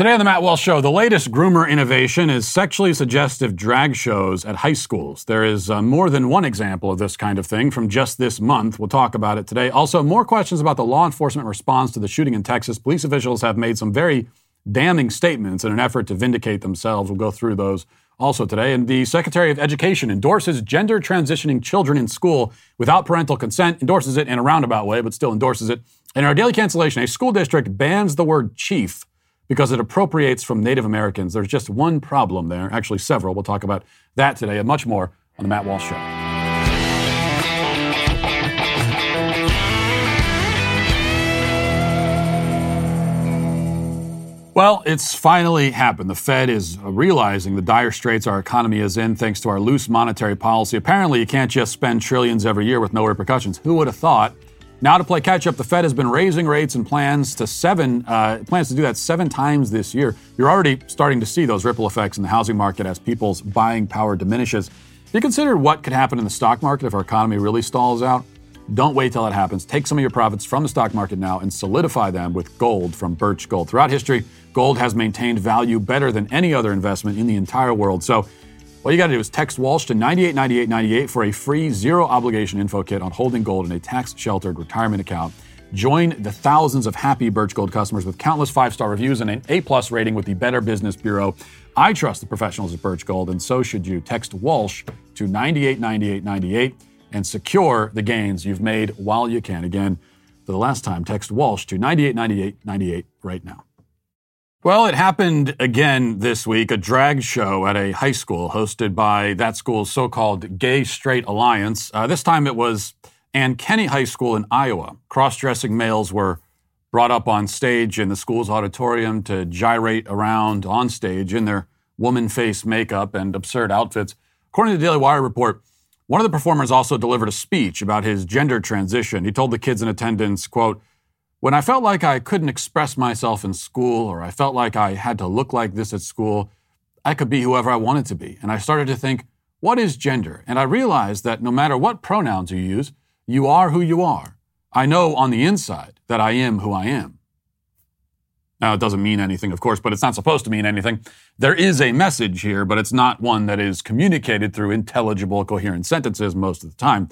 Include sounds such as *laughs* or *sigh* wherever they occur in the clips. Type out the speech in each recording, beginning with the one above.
Today on the Matt Walsh Show, the latest groomer innovation is sexually suggestive drag shows at high schools. There is uh, more than one example of this kind of thing from just this month. We'll talk about it today. Also, more questions about the law enforcement response to the shooting in Texas. Police officials have made some very damning statements in an effort to vindicate themselves. We'll go through those also today. And the Secretary of Education endorses gender transitioning children in school without parental consent, endorses it in a roundabout way, but still endorses it. In our daily cancellation, a school district bans the word chief because it appropriates from Native Americans. There's just one problem there, actually, several. We'll talk about that today and much more on The Matt Walsh Show. Well, it's finally happened. The Fed is realizing the dire straits our economy is in thanks to our loose monetary policy. Apparently, you can't just spend trillions every year with no repercussions. Who would have thought? Now to play catch up, the Fed has been raising rates and plans to seven uh, plans to do that seven times this year. You're already starting to see those ripple effects in the housing market as people's buying power diminishes. Have you considered what could happen in the stock market if our economy really stalls out? Don't wait till it happens. Take some of your profits from the stock market now and solidify them with gold from Birch Gold. Throughout history, gold has maintained value better than any other investment in the entire world. So all you got to do is text Walsh to 989898 for a free zero obligation info kit on holding gold in a tax sheltered retirement account. Join the thousands of happy Birch Gold customers with countless five star reviews and an A plus rating with the Better Business Bureau. I trust the professionals at Birch Gold, and so should you. Text Walsh to 989898 and secure the gains you've made while you can. Again, for the last time, text Walsh to 989898 right now. Well, it happened again this week, a drag show at a high school hosted by that school's so called Gay Straight Alliance. Uh, this time it was Ankeny High School in Iowa. Cross dressing males were brought up on stage in the school's auditorium to gyrate around on stage in their woman face makeup and absurd outfits. According to the Daily Wire report, one of the performers also delivered a speech about his gender transition. He told the kids in attendance, quote, when I felt like I couldn't express myself in school or I felt like I had to look like this at school, I could be whoever I wanted to be. And I started to think, what is gender? And I realized that no matter what pronouns you use, you are who you are. I know on the inside that I am who I am. Now, it doesn't mean anything, of course, but it's not supposed to mean anything. There is a message here, but it's not one that is communicated through intelligible, coherent sentences most of the time.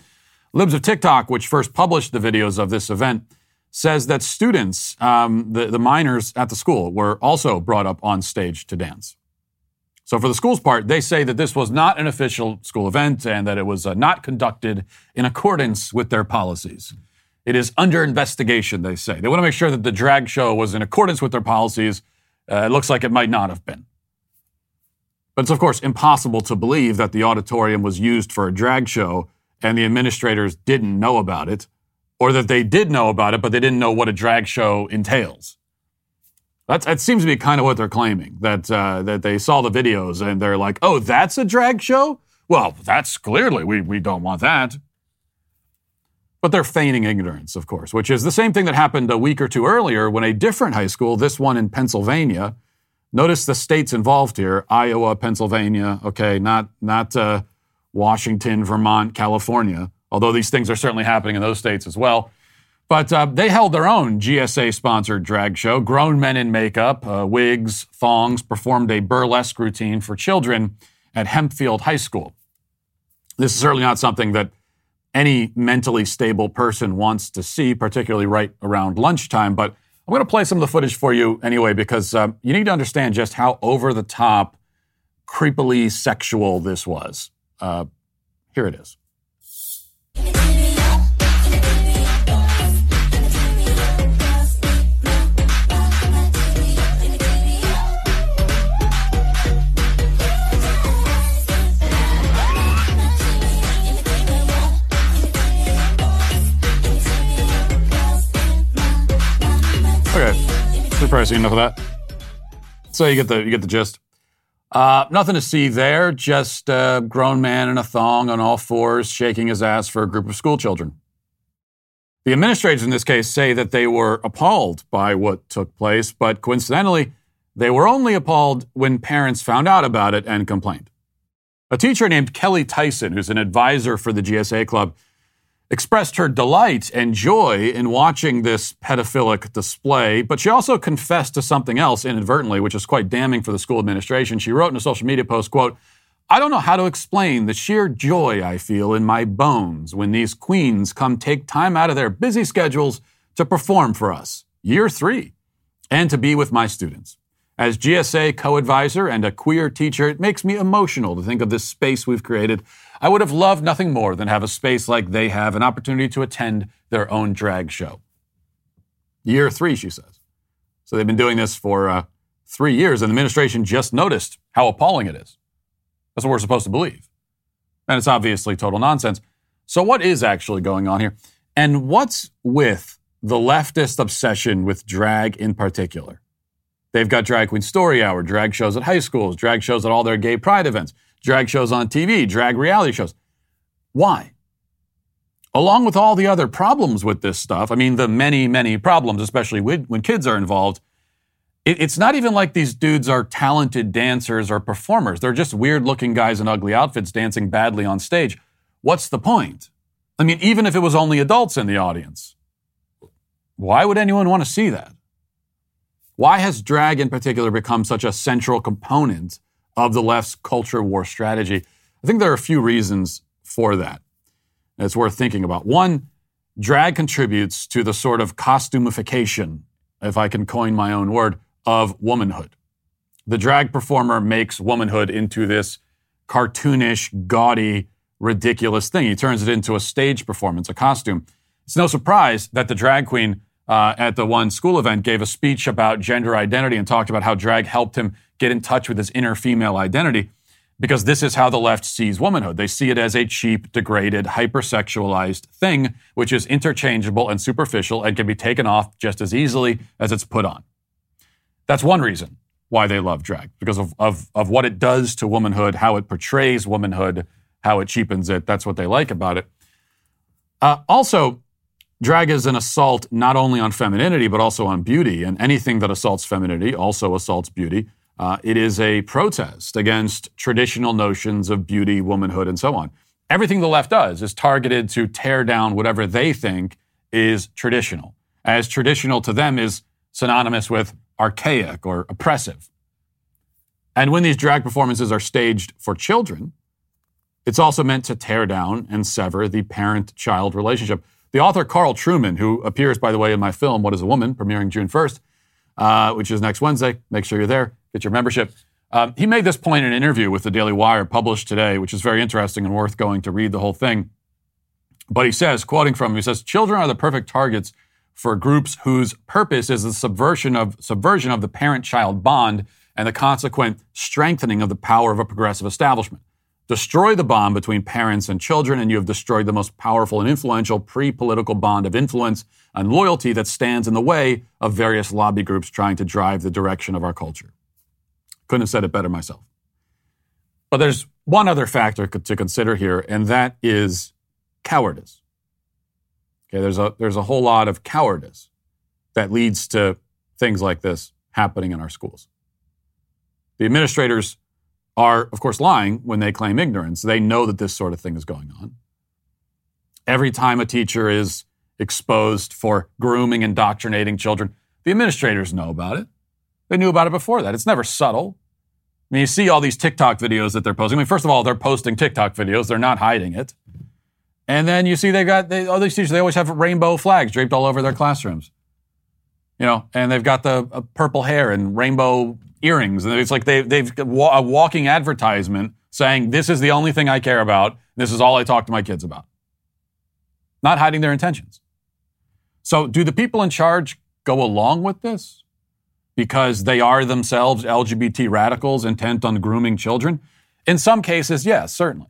Libs of TikTok, which first published the videos of this event, says that students, um, the, the minors at the school, were also brought up on stage to dance. So, for the school's part, they say that this was not an official school event and that it was uh, not conducted in accordance with their policies. It is under investigation, they say. They want to make sure that the drag show was in accordance with their policies. Uh, it looks like it might not have been. But it's, of course, impossible to believe that the auditorium was used for a drag show and the administrators didn't know about it or that they did know about it, but they didn't know what a drag show entails. That's, that seems to be kind of what they're claiming that uh, that they saw the videos and they're like, "Oh, that's a drag show." Well, that's clearly we we don't want that. But they're feigning ignorance, of course, which is the same thing that happened a week or two earlier when a different high school, this one in Pennsylvania, notice the states involved here: Iowa, Pennsylvania. Okay, not not uh, Washington, Vermont, California although these things are certainly happening in those states as well. But uh, they held their own GSA sponsored drag show. Grown men in makeup, uh, wigs, thongs performed a burlesque routine for children at Hempfield High School. This is certainly not something that any mentally stable person wants to see, particularly right around lunchtime. But I'm going to play some of the footage for you anyway, because uh, you need to understand just how over the top, creepily sexual this was. Uh, here it is. We've probably seen enough of that. So you get the you get the gist. Uh, nothing to see there. Just a grown man in a thong on all fours shaking his ass for a group of school children. The administrators in this case say that they were appalled by what took place, but coincidentally, they were only appalled when parents found out about it and complained. A teacher named Kelly Tyson, who's an advisor for the GSA Club, expressed her delight and joy in watching this pedophilic display, but she also confessed to something else inadvertently, which is quite damning for the school administration. She wrote in a social media post, quote, I don't know how to explain the sheer joy I feel in my bones when these queens come take time out of their busy schedules to perform for us, year three, and to be with my students. As GSA co advisor and a queer teacher, it makes me emotional to think of this space we've created. I would have loved nothing more than have a space like they have, an opportunity to attend their own drag show. Year three, she says. So they've been doing this for uh, three years, and the administration just noticed how appalling it is. That's what we're supposed to believe. And it's obviously total nonsense. So, what is actually going on here? And what's with the leftist obsession with drag in particular? They've got Drag Queen Story Hour, drag shows at high schools, drag shows at all their gay pride events, drag shows on TV, drag reality shows. Why? Along with all the other problems with this stuff, I mean, the many, many problems, especially when kids are involved, it, it's not even like these dudes are talented dancers or performers. They're just weird looking guys in ugly outfits dancing badly on stage. What's the point? I mean, even if it was only adults in the audience, why would anyone want to see that? Why has drag in particular become such a central component of the left's culture war strategy? I think there are a few reasons for that. It's worth thinking about. One, drag contributes to the sort of costumification, if I can coin my own word, of womanhood. The drag performer makes womanhood into this cartoonish, gaudy, ridiculous thing. He turns it into a stage performance, a costume. It's no surprise that the drag queen uh, at the one school event gave a speech about gender identity and talked about how drag helped him get in touch with his inner female identity because this is how the left sees womanhood. They see it as a cheap, degraded, hypersexualized thing, which is interchangeable and superficial and can be taken off just as easily as it's put on. That's one reason why they love drag, because of, of, of what it does to womanhood, how it portrays womanhood, how it cheapens it. That's what they like about it. Uh, also, drag is an assault not only on femininity, but also on beauty. And anything that assaults femininity also assaults beauty. Uh, it is a protest against traditional notions of beauty, womanhood, and so on. Everything the left does is targeted to tear down whatever they think is traditional, as traditional to them is synonymous with archaic or oppressive. And when these drag performances are staged for children, it's also meant to tear down and sever the parent child relationship. The author Carl Trueman, who appears, by the way, in my film, What is a Woman, premiering June 1st, uh, which is next Wednesday, make sure you're there, get your membership. Um, he made this point in an interview with the Daily Wire published today, which is very interesting and worth going to read the whole thing. But he says, quoting from him, he says, Children are the perfect targets for groups whose purpose is the subversion of, subversion of the parent child bond and the consequent strengthening of the power of a progressive establishment. Destroy the bond between parents and children, and you have destroyed the most powerful and influential pre political bond of influence and loyalty that stands in the way of various lobby groups trying to drive the direction of our culture. Couldn't have said it better myself. But there's one other factor to consider here, and that is cowardice. Okay, there's a there's a whole lot of cowardice that leads to things like this happening in our schools. The administrators are, of course, lying when they claim ignorance. They know that this sort of thing is going on. Every time a teacher is exposed for grooming, indoctrinating children, the administrators know about it. They knew about it before that. It's never subtle. I mean, you see all these TikTok videos that they're posting. I mean, first of all, they're posting TikTok videos. They're not hiding it. And then you see they've got they, all these teachers. They always have rainbow flags draped all over their classrooms. You know, and they've got the uh, purple hair and rainbow earrings, and it's like they, they've got a walking advertisement saying, "This is the only thing I care about. This is all I talk to my kids about." Not hiding their intentions. So, do the people in charge go along with this because they are themselves LGBT radicals intent on grooming children? In some cases, yes, certainly.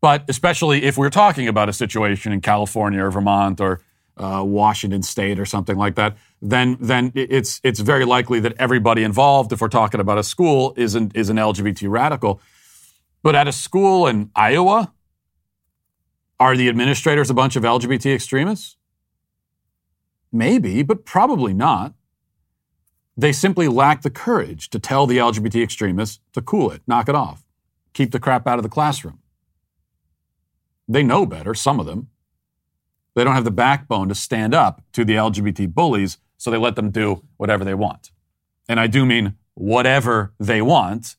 But especially if we're talking about a situation in California or Vermont or uh, Washington State or something like that, then then it's it's very likely that everybody involved, if we're talking about a school, is an, is an LGBT radical. But at a school in Iowa, are the administrators a bunch of LGBT extremists? Maybe, but probably not. They simply lack the courage to tell the LGBT extremists to cool it, knock it off, keep the crap out of the classroom. They know better, some of them. They don't have the backbone to stand up to the LGBT bullies, so they let them do whatever they want. And I do mean whatever they want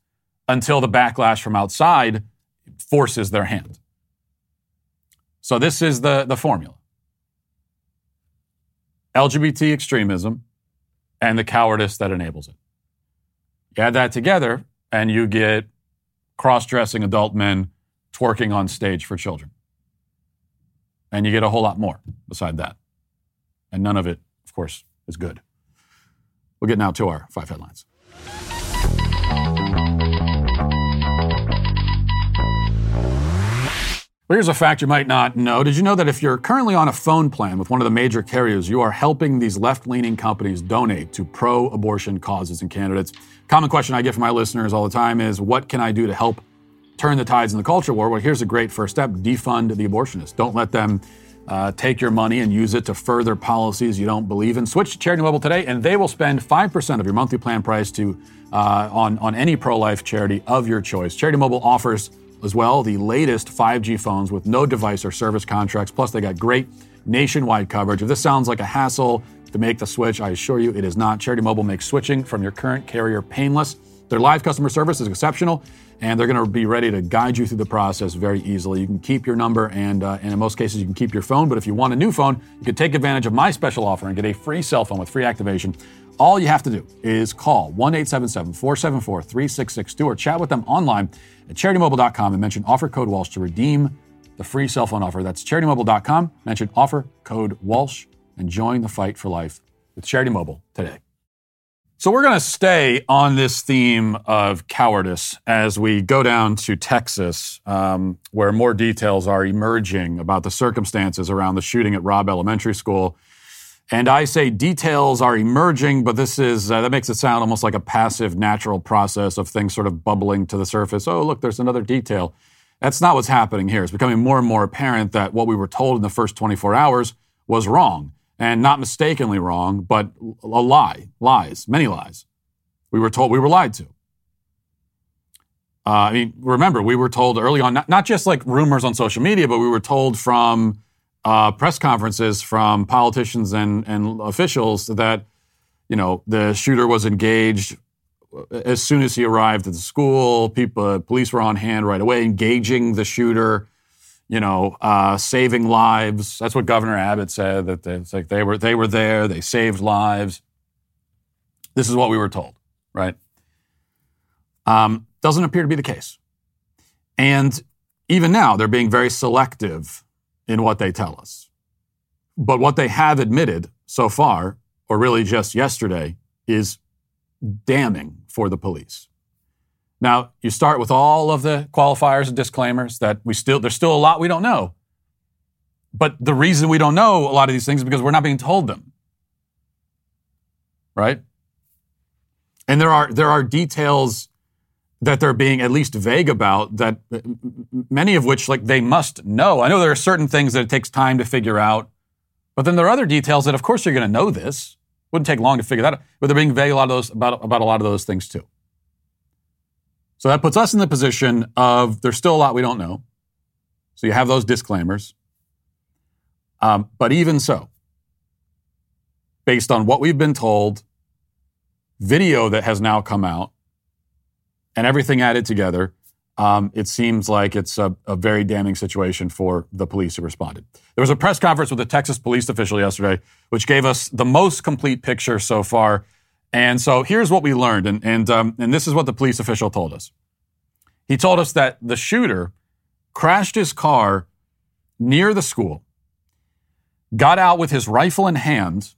until the backlash from outside forces their hand. So this is the, the formula. LGBT extremism and the cowardice that enables it. You add that together, and you get cross dressing adult men twerking on stage for children. And you get a whole lot more beside that. And none of it, of course, is good. We'll get now to our five headlines. Well, here's a fact you might not know. Did you know that if you're currently on a phone plan with one of the major carriers, you are helping these left leaning companies donate to pro abortion causes and candidates? Common question I get from my listeners all the time is what can I do to help turn the tides in the culture war? Well, here's a great first step defund the abortionists. Don't let them uh, take your money and use it to further policies you don't believe in. Switch to Charity Mobile today, and they will spend 5% of your monthly plan price to uh, on, on any pro life charity of your choice. Charity Mobile offers as well the latest 5G phones with no device or service contracts. Plus, they got great nationwide coverage. If this sounds like a hassle to make the switch, I assure you it is not. Charity Mobile makes switching from your current carrier painless. Their live customer service is exceptional, and they're going to be ready to guide you through the process very easily. You can keep your number, and, uh, and in most cases, you can keep your phone. But if you want a new phone, you can take advantage of my special offer and get a free cell phone with free activation. All you have to do is call 1 877 474 3662 or chat with them online at charitymobile.com and mention offer code Walsh to redeem the free cell phone offer. That's charitymobile.com. Mention offer code Walsh and join the fight for life with Charity Mobile today. So we're going to stay on this theme of cowardice as we go down to Texas, um, where more details are emerging about the circumstances around the shooting at Robb Elementary School. And I say details are emerging, but this is, uh, that makes it sound almost like a passive, natural process of things sort of bubbling to the surface. Oh, look, there's another detail. That's not what's happening here. It's becoming more and more apparent that what we were told in the first 24 hours was wrong. And not mistakenly wrong, but a lie, lies, many lies. We were told we were lied to. Uh, I mean, remember, we were told early on, not, not just like rumors on social media, but we were told from uh, press conferences from politicians and, and officials that, you know, the shooter was engaged as soon as he arrived at the school. People, uh, police were on hand right away, engaging the shooter. You know, uh, saving lives. That's what Governor Abbott said. That they, it's like they were they were there. They saved lives. This is what we were told, right? Um, doesn't appear to be the case. And even now, they're being very selective in what they tell us. But what they have admitted so far, or really just yesterday, is damning for the police. Now, you start with all of the qualifiers and disclaimers that we still, there's still a lot we don't know. But the reason we don't know a lot of these things is because we're not being told them. Right? And there are, there are details that they're being at least vague about that many of which like they must know. I know there are certain things that it takes time to figure out, but then there are other details that of course you're going to know this. Wouldn't take long to figure that out, but they're being vague a lot of those about, about a lot of those things too. So that puts us in the position of there's still a lot we don't know. So you have those disclaimers. Um, but even so, based on what we've been told, video that has now come out, and everything added together, um, it seems like it's a, a, very damning situation for the police who responded. There was a press conference with a Texas police official yesterday, which gave us the most complete picture so far. And so here's what we learned, and and um, and this is what the police official told us. He told us that the shooter crashed his car near the school, got out with his rifle in hand,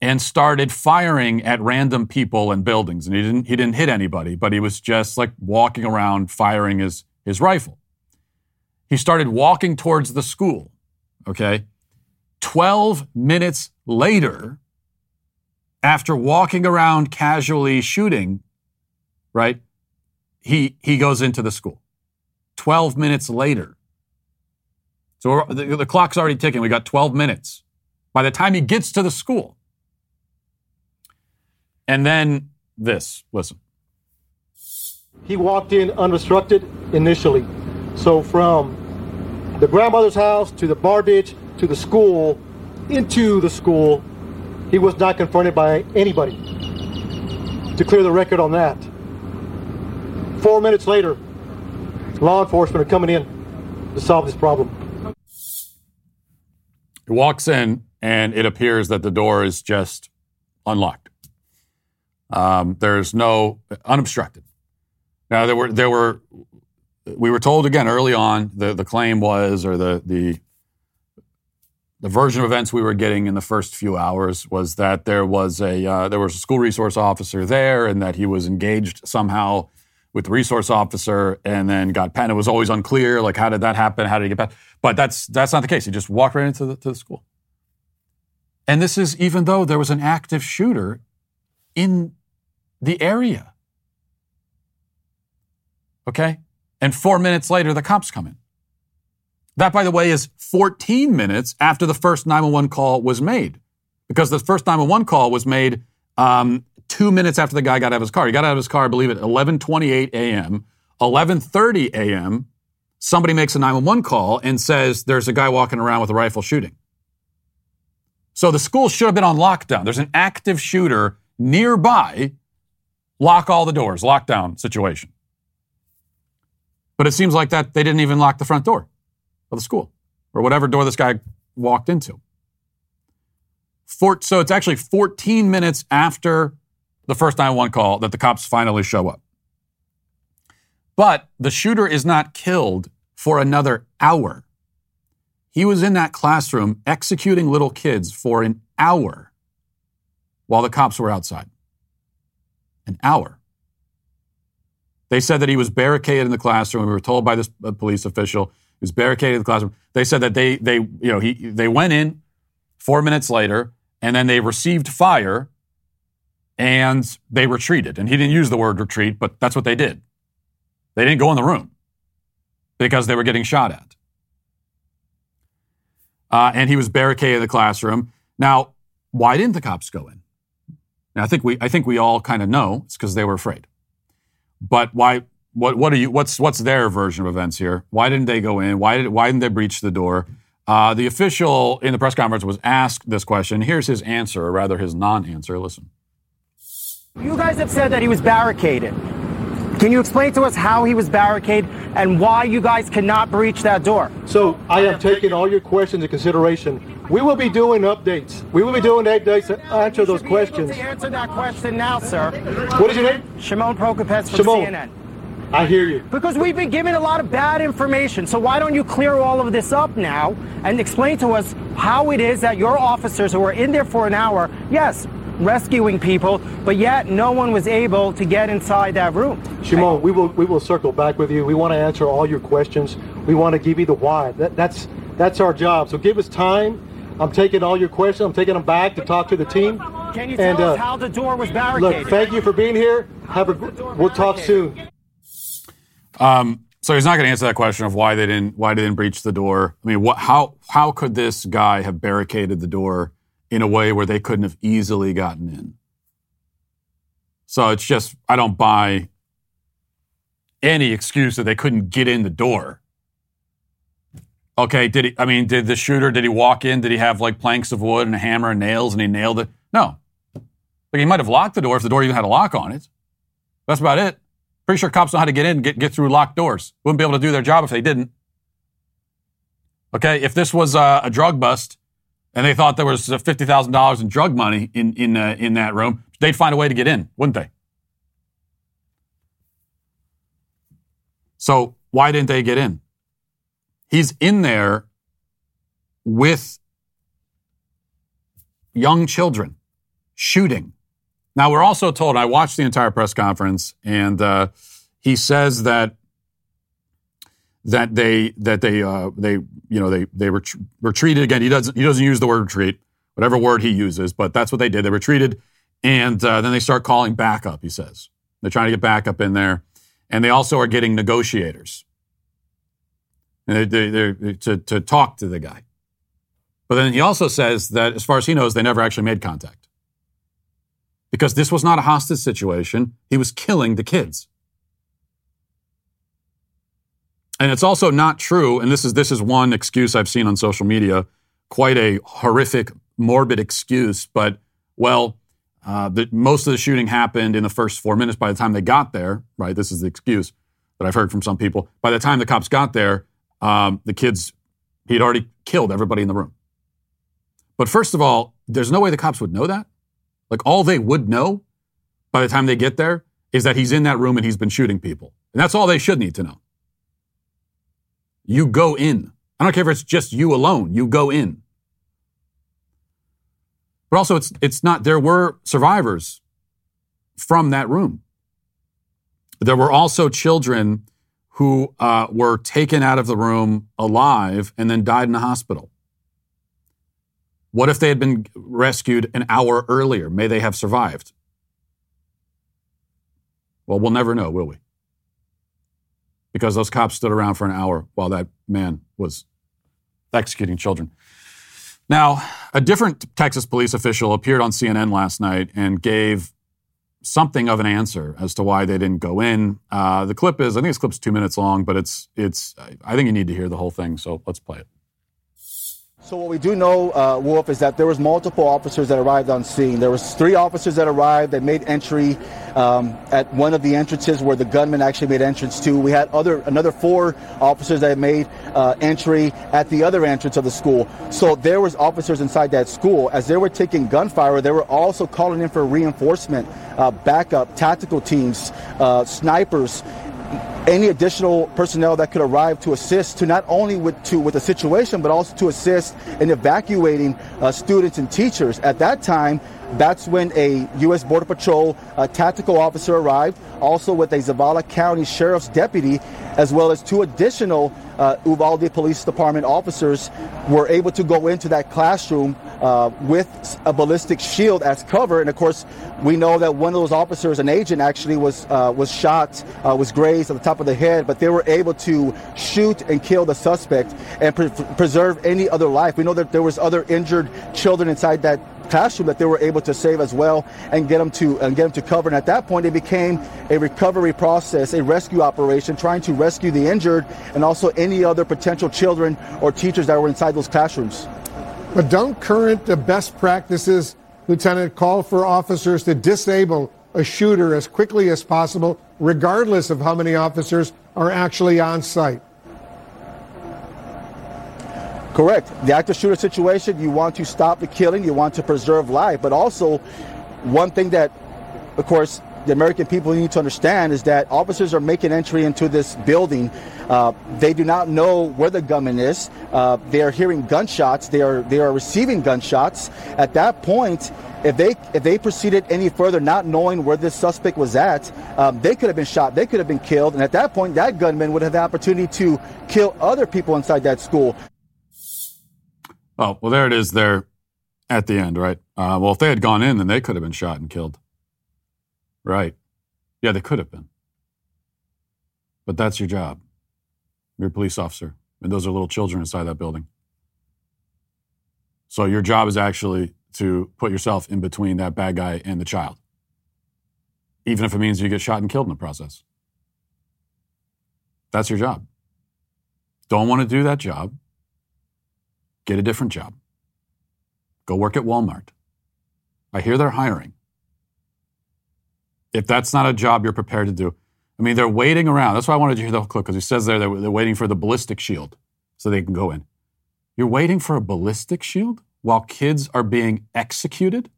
and started firing at random people and buildings. And he didn't, he didn't hit anybody, but he was just like walking around firing his, his rifle. He started walking towards the school. Okay. 12 minutes later, after walking around casually shooting, right, he, he goes into the school. 12 minutes later. So the, the clock's already ticking. We got 12 minutes. By the time he gets to the school, and then this, listen. He walked in unrestricted initially. So from the grandmother's house to the bar ditch to the school, into the school, he was not confronted by anybody. To clear the record on that. Four minutes later, law enforcement are coming in to solve this problem. He walks in, and it appears that the door is just unlocked. Um, there's no unobstructed. Now there were there were we were told again early on the the claim was or the the the version of events we were getting in the first few hours was that there was a uh, there was a school resource officer there and that he was engaged somehow with the resource officer and then got penned. It was always unclear like how did that happen? How did he get back? But that's that's not the case. He just walked right into the, to the school. And this is even though there was an active shooter in the area. Okay? And four minutes later, the cops come in. That, by the way, is 14 minutes after the first 911 call was made. Because the first 911 call was made um, two minutes after the guy got out of his car. He got out of his car, I believe, at 11:28 a.m. 11:30 a.m. Somebody makes a 911 call and says there's a guy walking around with a rifle shooting. So the school should have been on lockdown. There's an active shooter nearby. Lock all the doors, lockdown situation. But it seems like that they didn't even lock the front door of the school or whatever door this guy walked into. so it's actually 14 minutes after the first 911 call that the cops finally show up. But the shooter is not killed for another hour. He was in that classroom executing little kids for an hour while the cops were outside. An hour. They said that he was barricaded in the classroom. We were told by this uh, police official he was barricaded in the classroom. They said that they they you know he they went in four minutes later and then they received fire and they retreated. And he didn't use the word retreat, but that's what they did. They didn't go in the room because they were getting shot at. Uh, and he was barricaded in the classroom. Now, why didn't the cops go in? I think we I think we all kind of know it's because they were afraid. But why? What? What are you? What's what's their version of events here? Why didn't they go in? Why did? Why didn't they breach the door? Uh, the official in the press conference was asked this question. Here's his answer, or rather his non-answer. Listen. You guys have said that he was barricaded. Can you explain to us how he was barricaded and why you guys cannot breach that door? So I am taking all your questions into consideration. We will be doing updates. We will be doing updates to answer those questions. To answer that question now, sir. What is your name? Shimon Prokupecz from Shimon. CNN. I hear you. Because we've been given a lot of bad information. So why don't you clear all of this up now and explain to us how it is that your officers who were in there for an hour, yes, rescuing people, but yet no one was able to get inside that room. Shimon, we will we will circle back with you. We want to answer all your questions. We want to give you the why. That, that's that's our job. So give us time. I'm taking all your questions. I'm taking them back to talk to the team. Can you tell And, uh, us how the door was barricaded? Look, thank you for being here. Have a we'll talk soon. Um, so he's not going to answer that question of why they didn't why they didn't breach the door. I mean, what, how how could this guy have barricaded the door in a way where they couldn't have easily gotten in? So it's just I don't buy any excuse that they couldn't get in the door. Okay, did he? I mean, did the shooter? Did he walk in? Did he have like planks of wood and a hammer and nails, and he nailed it? No. Like he might have locked the door if the door even had a lock on it. That's about it. Pretty sure cops know how to get in, and get get through locked doors. Wouldn't be able to do their job if they didn't. Okay, if this was uh, a drug bust and they thought there was uh, fifty thousand dollars in drug money in in uh, in that room, they'd find a way to get in, wouldn't they? So why didn't they get in? He's in there with young children shooting. Now we're also told. I watched the entire press conference, and uh, he says that that they that they uh, they you know they they ret- retreated again. He doesn't he doesn't use the word retreat, whatever word he uses, but that's what they did. They retreated, and uh, then they start calling backup. He says they're trying to get backup in there, and they also are getting negotiators and they, they, they, to to talk to the guy. But then he also says that as far as he knows, they never actually made contact because this was not a hostage situation. He was killing the kids. And it's also not true, and this is this is one excuse I've seen on social media quite a horrific, morbid excuse, but well, uh, most of the shooting happened in the first four minutes. By the time they got there, right? This is the excuse that I've heard from some people. By the time the cops got there, um, the kids, he'd already killed everybody in the room. But first of all, there's no way the cops would know that. Like all they would know by the time they get there is that he's in that room and he's been shooting people. And that's all they should need to know. You go in. I don't care if it's just you alone. You go in. But also, it's, it's not, there were survivors from that room. There were also children who uh, were taken out of the room alive and then died in the hospital. What if they had been rescued an hour earlier? May they have survived? Well, we'll never know, will we? Because those cops stood around for an hour while that man was executing children. Now, a different Texas police official appeared on CNN last night and gave something of an answer as to why they didn't go in. Uh, the clip is, I think this clip's two minutes long, but it's, it's, I think you need to hear the whole thing, so let's play it. So what we do know, uh, Wolf, is that there was multiple officers that arrived on scene. There was three officers that arrived that made entry um, at one of the entrances where the gunman actually made entrance to. We had other another four officers that made uh, entry at the other entrance of the school. So there was officers inside that school. As they were taking gunfire, they were also calling in for reinforcement, uh, backup, tactical teams, uh, snipers any additional personnel that could arrive to assist to not only with to with the situation but also to assist in evacuating uh, students and teachers. At that time that's when a U.S. Border Patrol tactical officer arrived, also with a Zavala County Sheriff's deputy, as well as two additional uh, Uvalde Police Department officers were able to go into that classroom uh, with a ballistic shield as cover. And of course, we know that one of those officers, an agent, actually was uh, was shot, uh, was grazed at the top of the head, but they were able to shoot and kill the suspect and pre- preserve any other life. We know that there was other injured children inside that classroom that they were able to save as well and get them to and get them to cover. And at that point, it became a recovery process, a rescue operation, trying to rescue the injured and also any other potential children or teachers that were inside those classrooms. But don't current uh, best practices, Lieutenant, call for officers to disable a shooter as quickly as possible, regardless of how many officers are actually on site? Correct. The active shooter situation, you want to stop the killing, you want to preserve life, but also one thing that, of course, the American people need to understand is that officers are making entry into this building. Uh, they do not know where the gunman is. Uh, they are hearing gunshots. They are they are receiving gunshots. At that point, if they if they proceeded any further, not knowing where this suspect was at, um, they could have been shot. They could have been killed. And at that point, that gunman would have the opportunity to kill other people inside that school. Oh, well, there it is there at the end, right? Uh, well, if they had gone in, then they could have been shot and killed. Right. Yeah, they could have been. But that's your job. You're a police officer, and those are little children inside that building. So your job is actually to put yourself in between that bad guy and the child, even if it means you get shot and killed in the process. That's your job. Don't want to do that job? Get a different job. Go work at Walmart. I hear they're hiring. If that's not a job you're prepared to do, I mean, they're waiting around. That's why I wanted to hear the whole clip because he says there they're, they're waiting for the ballistic shield so they can go in. You're waiting for a ballistic shield while kids are being executed?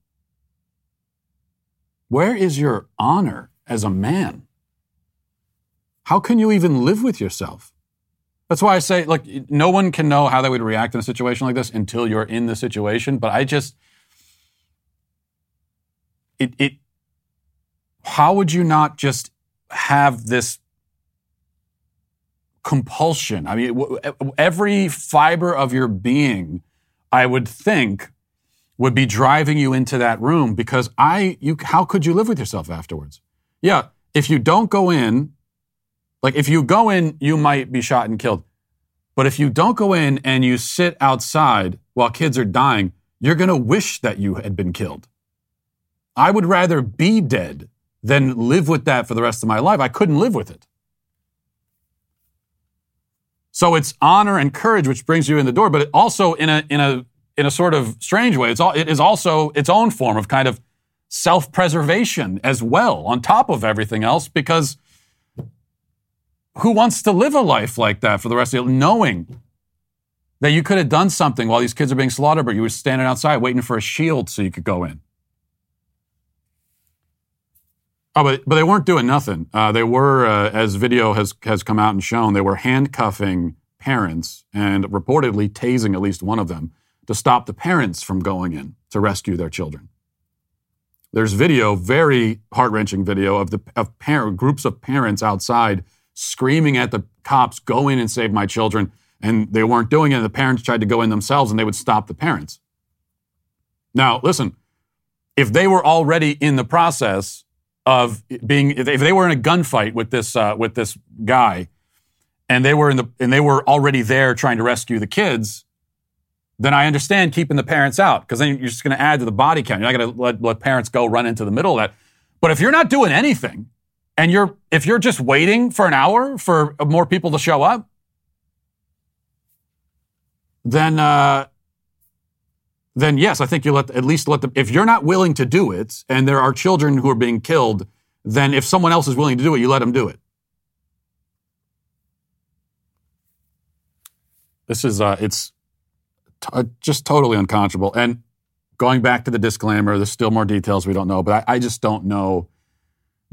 Where is your honor as a man? How can you even live with yourself? That's why I say, look, no one can know how they would react in a situation like this until you're in the situation. But I just, it, it, how would you not just have this compulsion? I mean, every fiber of your being, I would think, would be driving you into that room because I, you, how could you live with yourself afterwards? Yeah, if you don't go in like if you go in, you might be shot and killed. But if you don't go in and you sit outside while kids are dying, you're going to wish that you had been killed. I would rather be dead than live with that for the rest of my life. I couldn't live with it. So it's honor and courage which brings you in the door, but it also in a in a in a sort of strange way, it's all, it is also its own form of kind of self preservation as well, on top of everything else, because who wants to live a life like that for the rest of your knowing that you could have done something while these kids are being slaughtered, but you were standing outside waiting for a shield so you could go in? Oh, but, but they weren't doing nothing. Uh, they were, uh, as video has, has come out and shown, they were handcuffing parents and reportedly tasing at least one of them to stop the parents from going in to rescue their children. There's video, very heart wrenching video of the of groups of parents outside screaming at the cops, "Go in and save my children!" And they weren't doing it. The parents tried to go in themselves, and they would stop the parents. Now, listen, if they were already in the process of being, if they were in a gunfight with this uh, with this guy, and they were in the and they were already there trying to rescue the kids, then I understand keeping the parents out because then you're just going to add to the body count. You're not going to let, let parents go run into the middle of that. But if you're not doing anything and you're if you're just waiting for an hour for more people to show up, then uh, then yes, I think you let at least let them. If you're not willing to do it, and there are children who are being killed, then if someone else is willing to do it, you let them do it. This is uh, it's t- uh, just totally unconscionable. And going back to the disclaimer, there's still more details we don't know, but I, I just don't know.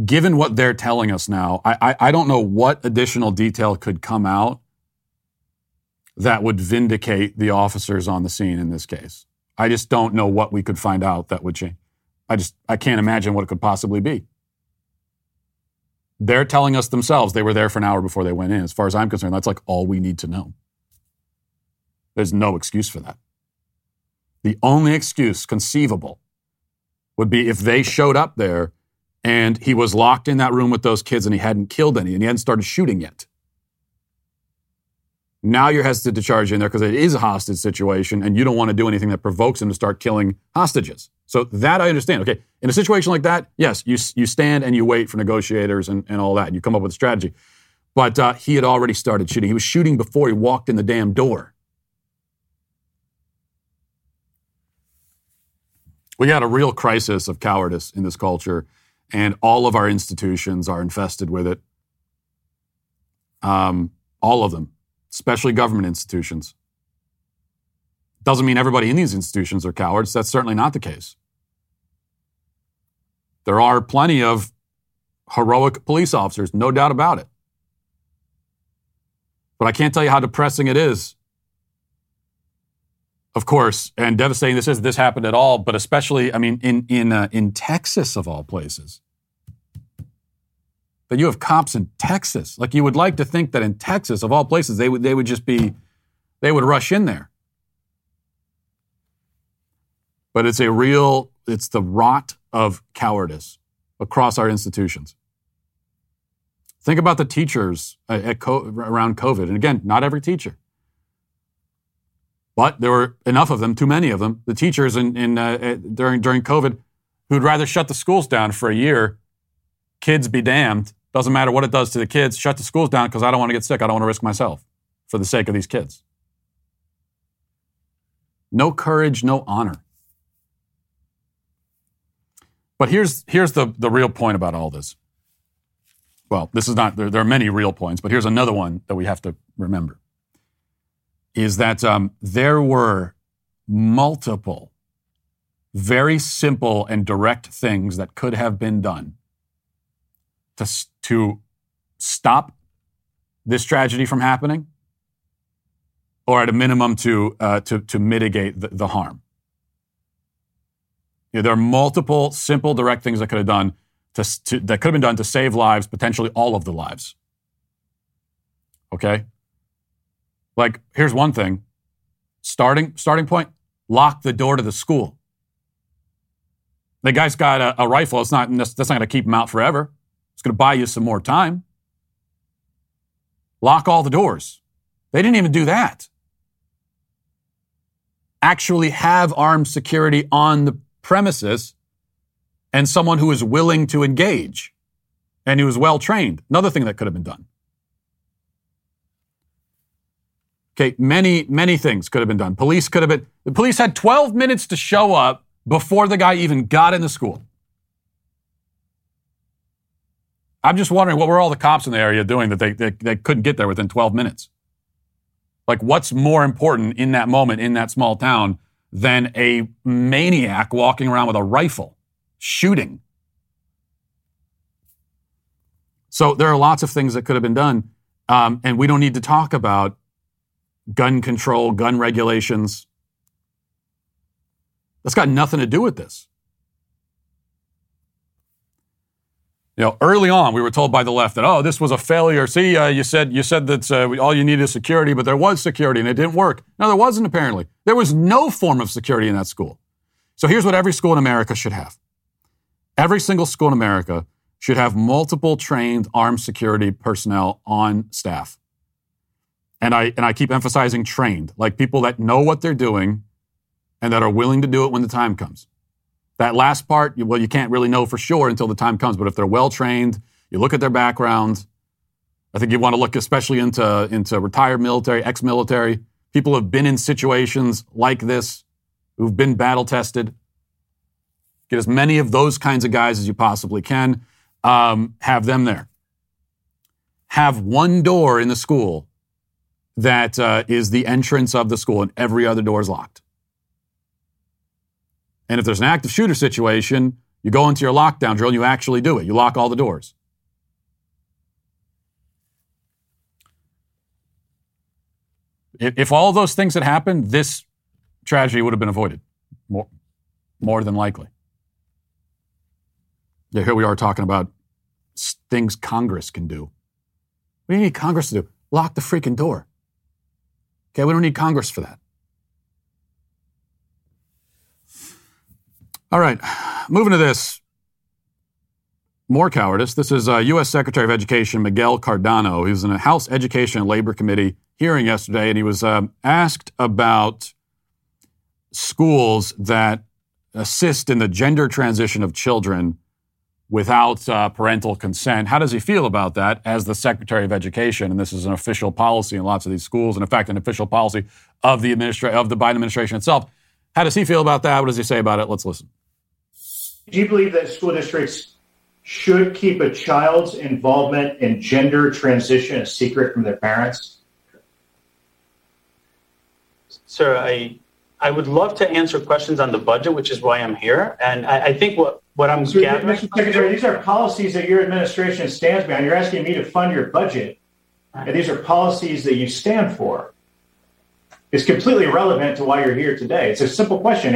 Given what they're telling us now, I, I, I don't know what additional detail could come out that would vindicate the officers on the scene in this case. I just don't know what we could find out that would change. I just I can't imagine what it could possibly be. They're telling us themselves they were there for an hour before they went in. As far as I'm concerned, that's like all we need to know. There's no excuse for that. The only excuse conceivable would be if they showed up there and he was locked in that room with those kids and he hadn't killed any and he hadn't started shooting yet. Now you're hesitant to charge in there because it is a hostage situation and you don't want to do anything that provokes him to start killing hostages. So that I understand. Okay, in a situation like that, yes, you, you stand and you wait for negotiators and, and all that and you come up with a strategy. But uh, he had already started shooting. He was shooting before he walked in the damn door. We got a real crisis of cowardice in this culture, and all of our institutions are infested with it. Um, all of them, especially government institutions. Doesn't mean everybody in these institutions are cowards. That's certainly not the case. There are plenty of heroic police officers, no doubt about it. But I can't tell you how depressing it is of course, and devastating this is. This happened at all, but especially, I mean, in in uh, in Texas of all places, that you have cops in Texas. Like you would like to think that in Texas of all places, they would they would just be, they would rush in there. But it's a real, it's the rot of cowardice across our institutions. Think about the teachers at, at around COVID, and again, not every teacher but there were enough of them, too many of them, the teachers in, in uh, during, during COVID who'd rather shut the schools down for a year. Kids be damned. Doesn't matter what it does to the kids. Shut the schools down because I don't want to get sick. I don't want to risk myself for the sake of these kids. No courage, no honor. But here's, here's the, the real point about all this. Well, this is not, there, there are many real points, but here's another one that we have to remember is that um, there were multiple very simple and direct things that could have been done to, to stop this tragedy from happening, or at a minimum to, uh, to, to mitigate the, the harm. You know, there are multiple simple, direct things that could have done to, to, that could have been done to save lives, potentially all of the lives. Okay? Like, here's one thing. Starting starting point, lock the door to the school. The guy's got a, a rifle. It's not that's not going to keep him out forever. It's going to buy you some more time. Lock all the doors. They didn't even do that. Actually, have armed security on the premises and someone who is willing to engage and who is well trained. Another thing that could have been done. Okay, many, many things could have been done. Police could have been, the police had 12 minutes to show up before the guy even got in the school. I'm just wondering what were all the cops in the area doing that they, they, they couldn't get there within 12 minutes? Like, what's more important in that moment in that small town than a maniac walking around with a rifle shooting? So there are lots of things that could have been done. Um, and we don't need to talk about gun control, gun regulations. That's got nothing to do with this. You know, early on, we were told by the left that, oh, this was a failure. See, uh, you said you said that uh, all you need is security, but there was security and it didn't work. No, there wasn't apparently. There was no form of security in that school. So here's what every school in America should have. Every single school in America should have multiple trained armed security personnel on staff. And I, and I keep emphasizing trained, like people that know what they're doing and that are willing to do it when the time comes. That last part, well, you can't really know for sure until the time comes. But if they're well trained, you look at their background. I think you want to look especially into, into retired military, ex military, people who have been in situations like this, who've been battle tested. Get as many of those kinds of guys as you possibly can. Um, have them there. Have one door in the school that uh, is the entrance of the school, and every other door is locked. And if there's an active shooter situation, you go into your lockdown drill and you actually do it. You lock all the doors. If all those things had happened, this tragedy would have been avoided more, more than likely. Yeah, here we are talking about things Congress can do. What do you need Congress to do? Lock the freaking door. Okay, we don't need Congress for that. All right, moving to this. More cowardice. This is uh, U.S. Secretary of Education Miguel Cardona. He was in a House Education and Labor Committee hearing yesterday, and he was um, asked about schools that assist in the gender transition of children without uh, parental consent. How does he feel about that as the Secretary of Education? And this is an official policy in lots of these schools, and in fact, an official policy of the administra- of the Biden administration itself. How does he feel about that? What does he say about it? Let's listen. Do you believe that school districts should keep a child's involvement in gender transition a secret from their parents? Sir, I I would love to answer questions on the budget, which is why I'm here. And I, I think what, what I'm so, gathering. Mr. Secretary, these are policies that your administration stands behind. You're asking me to fund your budget, and these are policies that you stand for. It's completely irrelevant to why you're here today. It's a simple question.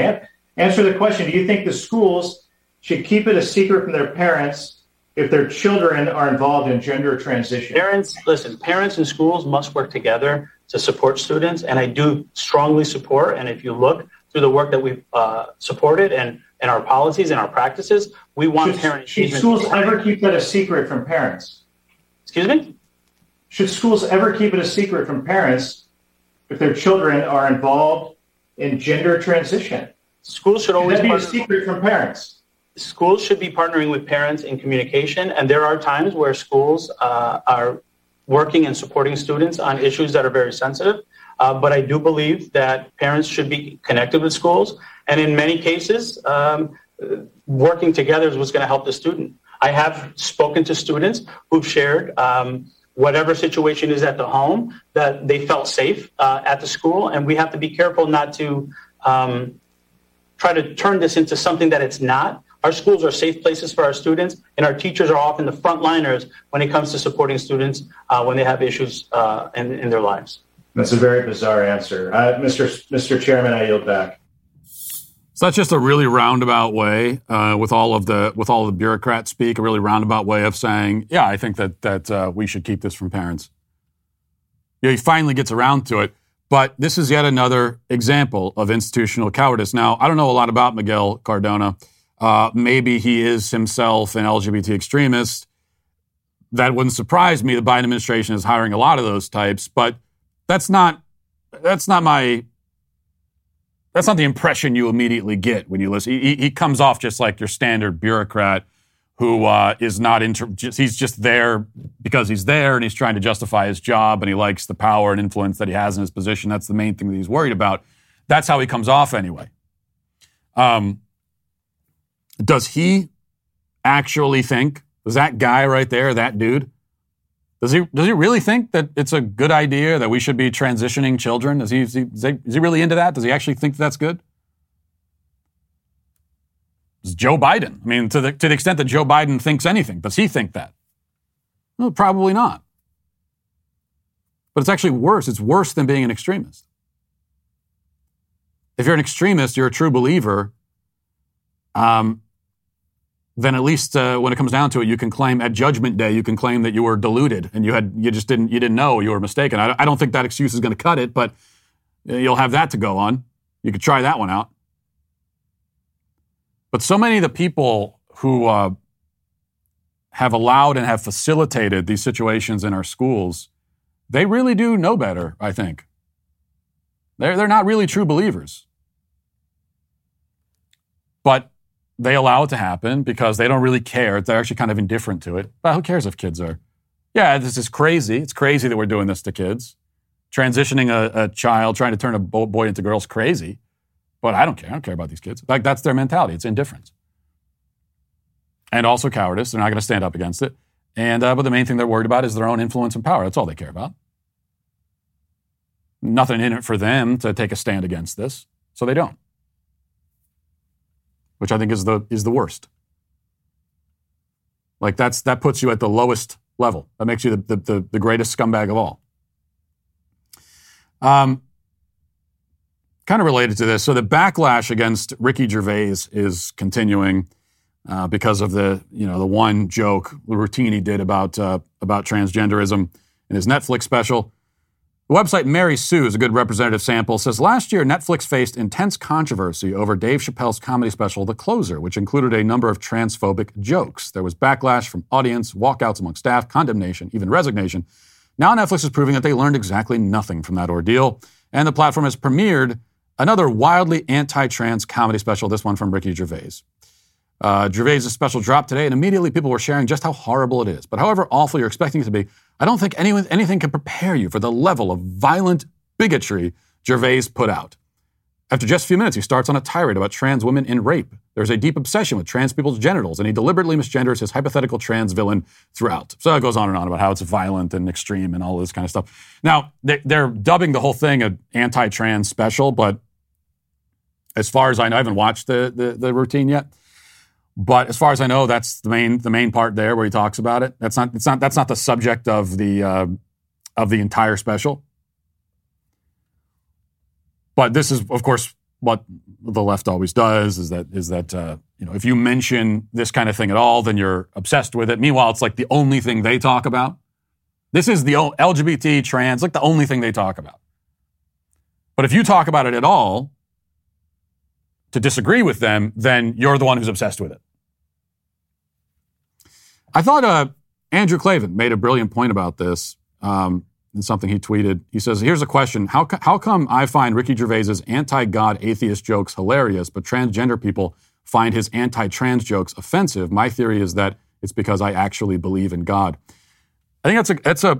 Answer the question Do you think the schools should keep it a secret from their parents if their children are involved in gender transition? Parents, listen, parents and schools must work together to support students, and I do strongly support. And if you look through the work that we've uh, supported and, and our policies and our practices, we want should, parents. Should schools ever keep that a secret from parents? Excuse me? Should schools ever keep it a secret from parents if their children are involved in gender transition? Schools should always should be a secret from parents schools should be partnering with parents in communication, and there are times where schools uh, are working and supporting students on issues that are very sensitive. Uh, but I do believe that parents should be connected with schools, and in many cases, um, working together is what's going to help the student. I have spoken to students who've shared. Um, whatever situation is at the home, that they felt safe uh, at the school, and we have to be careful not to um, try to turn this into something that it's not. Our schools are safe places for our students, and our teachers are often the frontliners when it comes to supporting students uh, when they have issues uh, in, in, their lives. That's a very bizarre answer. Uh, Mr. Mr. Chairman, I yield back. So that's just a really roundabout way, uh, with all of the with all the bureaucrats speak, a really roundabout way of saying, yeah, I think that that uh, we should keep this from parents. Yeah, he finally gets around to it. But this is yet another example of institutional cowardice. Now, I don't know a lot about Miguel Cardona. Uh, maybe he is himself an LGBT extremist. That wouldn't surprise me. The Biden administration is hiring a lot of those types, but that's not that's not my that's not the impression you immediately get when you listen. He, he comes off just like your standard bureaucrat who uh, is not inter- just, he's just there because he's there and he's trying to justify his job and he likes the power and influence that he has in his position. That's the main thing that he's worried about. That's how he comes off anyway. Um, does he actually think, does that guy right there, that dude, does he, does he really think that it's a good idea that we should be transitioning children? Is he, is he, is he really into that? Does he actually think that's good? It's Joe Biden. I mean, to the, to the extent that Joe Biden thinks anything, does he think that? Well, probably not. But it's actually worse. It's worse than being an extremist. If you're an extremist, you're a true believer, um, then at least uh, when it comes down to it, you can claim at Judgment Day, you can claim that you were deluded and you had you just didn't you didn't know you were mistaken. I, I don't think that excuse is going to cut it, but you'll have that to go on. You could try that one out. But so many of the people who uh, have allowed and have facilitated these situations in our schools, they really do know better, I think. They're, they're not really true believers. But they allow it to happen because they don't really care. They're actually kind of indifferent to it. But who cares if kids are? Yeah, this is crazy. It's crazy that we're doing this to kids. Transitioning a, a child, trying to turn a boy into girl is crazy. But I don't care. I don't care about these kids. Like that's their mentality. It's indifference. And also cowardice. They're not going to stand up against it. And uh, but the main thing they're worried about is their own influence and power. That's all they care about. Nothing in it for them to take a stand against this, so they don't. Which I think is the is the worst. Like that's that puts you at the lowest level. That makes you the, the, the greatest scumbag of all. Um, kind of related to this. So the backlash against Ricky Gervais is continuing uh, because of the you know the one joke, the routine he did about uh, about transgenderism in his Netflix special. The website Mary Sue is a good representative sample. Says last year Netflix faced intense controversy over Dave Chappelle's comedy special The Closer, which included a number of transphobic jokes. There was backlash from audience, walkouts among staff, condemnation, even resignation. Now Netflix is proving that they learned exactly nothing from that ordeal, and the platform has premiered Another wildly anti trans comedy special, this one from Ricky Gervais. Uh, Gervais' special dropped today, and immediately people were sharing just how horrible it is. But however awful you're expecting it to be, I don't think anyone, anything can prepare you for the level of violent bigotry Gervais put out. After just a few minutes, he starts on a tirade about trans women in rape. There's a deep obsession with trans people's genitals, and he deliberately misgenders his hypothetical trans villain throughout. So it goes on and on about how it's violent and extreme and all this kind of stuff. Now, they're dubbing the whole thing an anti trans special, but as far as I know, I haven't watched the, the, the routine yet. But as far as I know, that's the main the main part there where he talks about it. That's not it's not that's not the subject of the uh, of the entire special. But this is, of course, what the left always does is that is that uh, you know if you mention this kind of thing at all, then you're obsessed with it. Meanwhile, it's like the only thing they talk about. This is the LGBT trans, like the only thing they talk about. But if you talk about it at all, to disagree with them, then you're the one who's obsessed with it. I thought uh, Andrew Klavan made a brilliant point about this um, in something he tweeted. He says, Here's a question How, how come I find Ricky Gervais's anti God atheist jokes hilarious, but transgender people find his anti trans jokes offensive? My theory is that it's because I actually believe in God. I think that's a, that's a,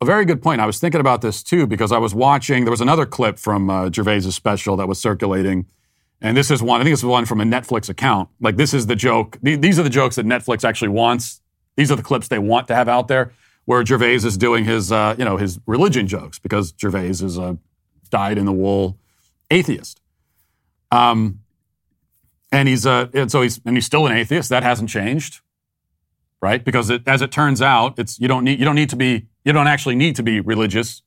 a very good point. I was thinking about this too because I was watching, there was another clip from uh, Gervais's special that was circulating and this is one, I think this is one from a Netflix account. Like, this is the joke. These are the jokes that Netflix actually wants. These are the clips they want to have out there where Gervais is doing his, uh, you know, his religion jokes because Gervais is a dyed in the wool atheist. Um, and he's, uh, and so he's, and he's still an atheist. That hasn't changed, right? Because it, as it turns out, it's, you don't need, you don't need to be, you don't actually need to be religious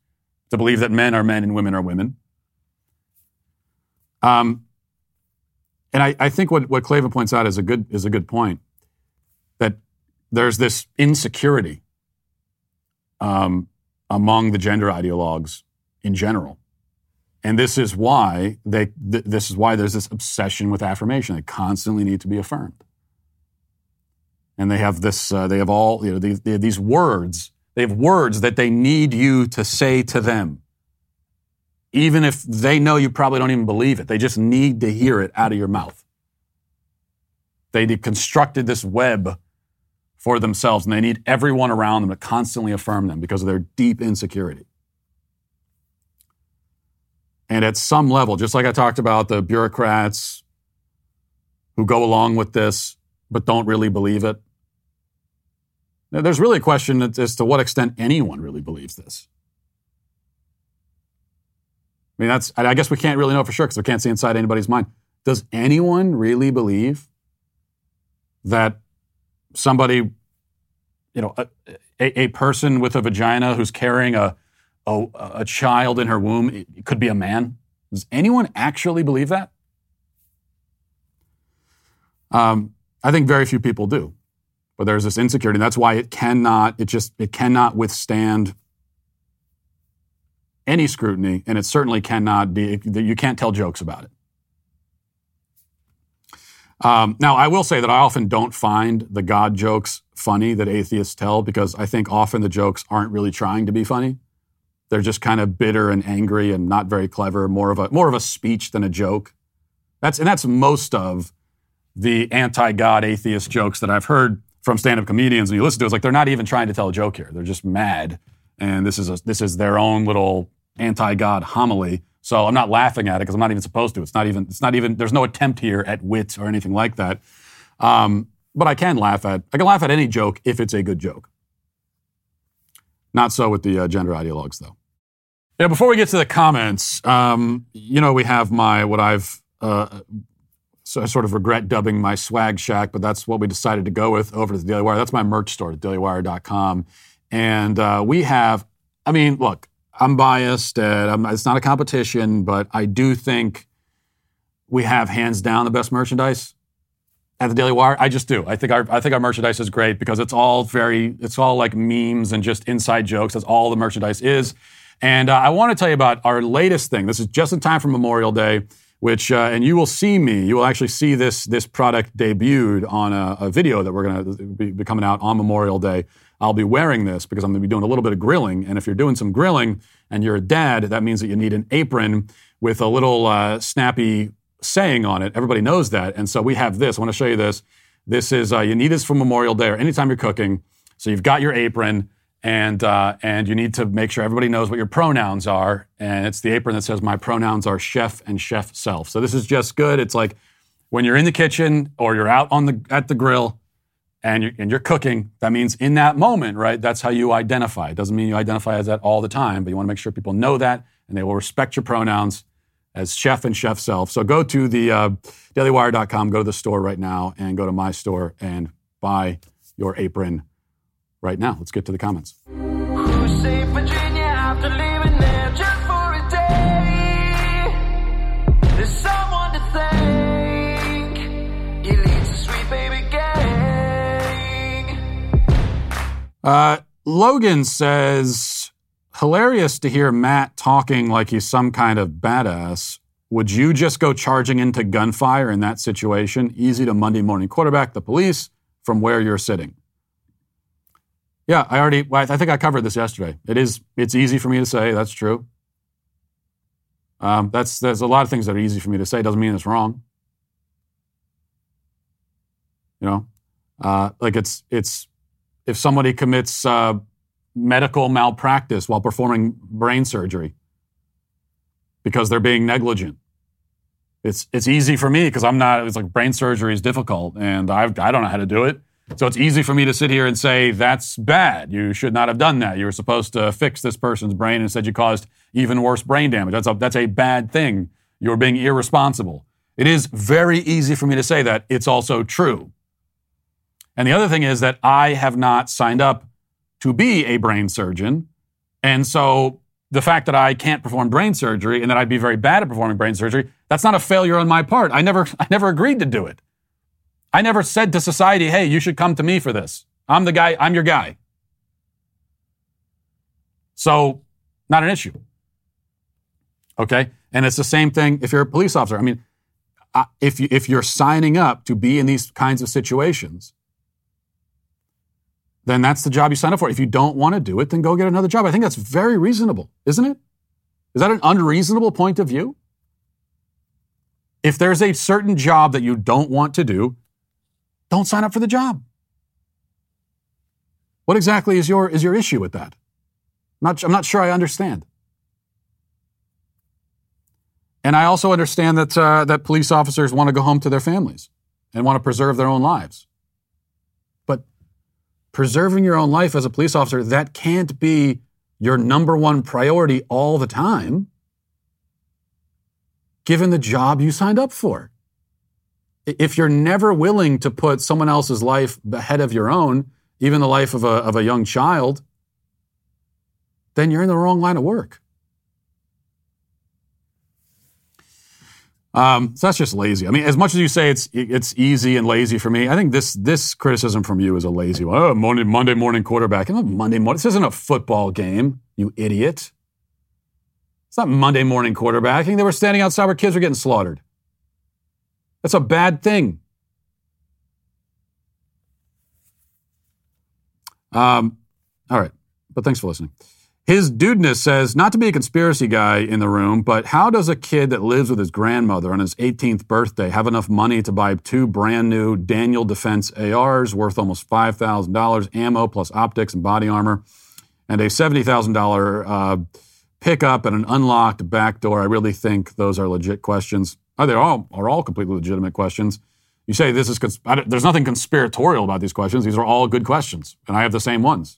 to believe that men are men and women are women. Um, and I, I think what, what Klavan points out is a good is a good point. That there's this insecurity um, among the gender ideologues in general. And this is why they th- this is why there's this obsession with affirmation. They constantly need to be affirmed. And they have this, uh, they have all, you know, these, these words. They have words that they need you to say to them even if they know you probably don't even believe it. They just need to hear it out of your mouth. They constructed this web for themselves, and they need everyone around them to constantly affirm them because of their deep insecurity. And at some level, just like I talked about the bureaucrats who go along with this but don't really believe it, there's really a question as to what extent anyone really believes this. I mean, that's, I guess we can't really know for sure because we can't see inside anybody's mind. Does anyone really believe that somebody, you know, a, a, person with a vagina who's carrying a, a, a child in her womb could be a man? Does anyone actually believe that? Um, I think very few people do. But there's this insecurity, and that's why it cannot, it just, it cannot withstand any scrutiny, and it certainly cannot be, you can't tell jokes about it. Um, now, I will say that I often don't find the God jokes funny that atheists tell because I think often the jokes aren't really trying to be funny. They're just kind of bitter and angry and not very clever, more of a more of a speech than a joke. That's and that's most of the anti-God atheist jokes that I've heard from stand-up comedians and you listen to. It, it's like they're not even trying to tell a joke here. They're just mad, and this is a, this is their own little anti-God homily. So I'm not laughing at it because I'm not even supposed to. It's not even. It's not even. There's no attempt here at wit or anything like that. Um, but I can laugh at. I can laugh at any joke if it's a good joke. Not so with the uh, gender ideologues, though. Yeah, before we get to the comments, um, you know, we have my what I've uh, so I sort of regret dubbing my swag shack, but that's what we decided to go with over to the Daily Wire. That's my merch store at dailywire.com. And uh, we have, I mean, look, I'm biased. I'm, it's not a competition, but I do think we have hands down the best merchandise at the Daily Wire. I just do. I think our I think our merchandise is great because it's all very it's all like memes and just inside jokes. That's all the merchandise is. And uh, I want to tell you about our latest thing. This is just in time for Memorial Day, which uh, and you will see me. You will actually see this this product debuted on a, a video that we're going to be coming out on Memorial Day. I'll be wearing this because I'm going to be doing a little bit of grilling. And if you're doing some grilling and you're a dad, that means that you need an apron with a little uh, snappy saying on it. Everybody knows that. And so we have this. I want to show you this. This is, uh, you need this for Memorial Day or anytime you're cooking. So you've got your apron and, uh, and you need to make sure everybody knows what your pronouns are. And it's the apron that says, My pronouns are chef and chef self. So this is just good. It's like when you're in the kitchen or you're out on the, at the grill, and you're, and you're cooking, that means in that moment, right? That's how you identify. It doesn't mean you identify as that all the time, but you want to make sure people know that and they will respect your pronouns as chef and chef self. So go to the uh, dailywire.com, go to the store right now, and go to my store and buy your apron right now. Let's get to the comments. Uh, Logan says, hilarious to hear Matt talking like he's some kind of badass. Would you just go charging into gunfire in that situation? Easy to Monday morning quarterback the police from where you're sitting. Yeah, I already. I think I covered this yesterday. It is. It's easy for me to say. That's true. Um, that's there's a lot of things that are easy for me to say. Doesn't mean it's wrong. You know, uh, like it's it's if somebody commits uh, medical malpractice while performing brain surgery because they're being negligent. It's, it's easy for me because I'm not, it's like brain surgery is difficult and I've, I don't know how to do it. So it's easy for me to sit here and say, that's bad. You should not have done that. You were supposed to fix this person's brain. Instead, you caused even worse brain damage. That's a, that's a bad thing. You're being irresponsible. It is very easy for me to say that. It's also true. And the other thing is that I have not signed up to be a brain surgeon. And so the fact that I can't perform brain surgery and that I'd be very bad at performing brain surgery, that's not a failure on my part. I never, *laughs* I never agreed to do it. I never said to society, hey, you should come to me for this. I'm the guy, I'm your guy. So, not an issue. Okay? And it's the same thing if you're a police officer. I mean, if, you, if you're signing up to be in these kinds of situations, then that's the job you sign up for. If you don't want to do it, then go get another job. I think that's very reasonable, isn't it? Is that an unreasonable point of view? If there's a certain job that you don't want to do, don't sign up for the job. What exactly is your, is your issue with that? I'm not, I'm not sure I understand. And I also understand that, uh, that police officers want to go home to their families and want to preserve their own lives. Preserving your own life as a police officer, that can't be your number one priority all the time, given the job you signed up for. If you're never willing to put someone else's life ahead of your own, even the life of a, of a young child, then you're in the wrong line of work. Um, so that's just lazy. I mean, as much as you say it's it's easy and lazy for me, I think this this criticism from you is a lazy one. Oh, Monday, Monday morning quarterback. Monday morning. This isn't a football game, you idiot. It's not Monday morning quarterbacking. They were standing outside where kids were getting slaughtered. That's a bad thing. Um, all right, but thanks for listening. His dudeness says, not to be a conspiracy guy in the room, but how does a kid that lives with his grandmother on his 18th birthday have enough money to buy two brand new Daniel Defense ARs worth almost $5,000, ammo plus optics and body armor, and a $70,000 uh, pickup and an unlocked back door? I really think those are legit questions. Oh, they all are all completely legitimate questions. You say this is cons- there's nothing conspiratorial about these questions. These are all good questions, and I have the same ones.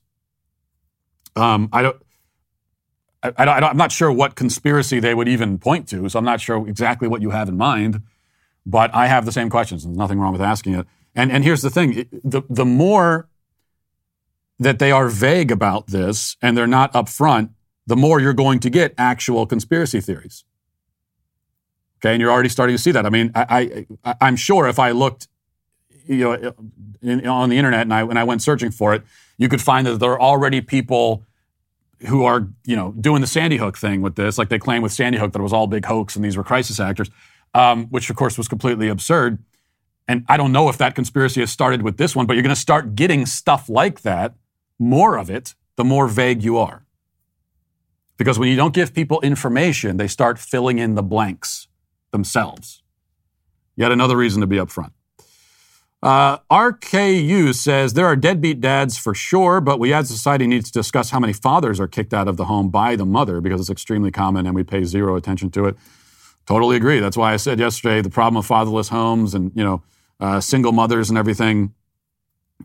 Um, I don't. I, I, am not sure what conspiracy they would even point to, so I'm not sure exactly what you have in mind. But I have the same questions. There's nothing wrong with asking it. And and here's the thing: the the more that they are vague about this and they're not upfront, the more you're going to get actual conspiracy theories. Okay, and you're already starting to see that. I mean, I, I I'm sure if I looked, you know, in, on the internet and I when I went searching for it, you could find that there are already people who are, you know, doing the Sandy Hook thing with this, like they claim with Sandy Hook that it was all big hoax and these were crisis actors, um, which of course was completely absurd. And I don't know if that conspiracy has started with this one, but you're going to start getting stuff like that, more of it, the more vague you are. Because when you don't give people information, they start filling in the blanks themselves. Yet another reason to be upfront. Uh, RKU says there are deadbeat dads for sure, but we as society need to discuss how many fathers are kicked out of the home by the mother because it's extremely common and we pay zero attention to it. Totally agree. That's why I said yesterday the problem of fatherless homes and you know uh, single mothers and everything.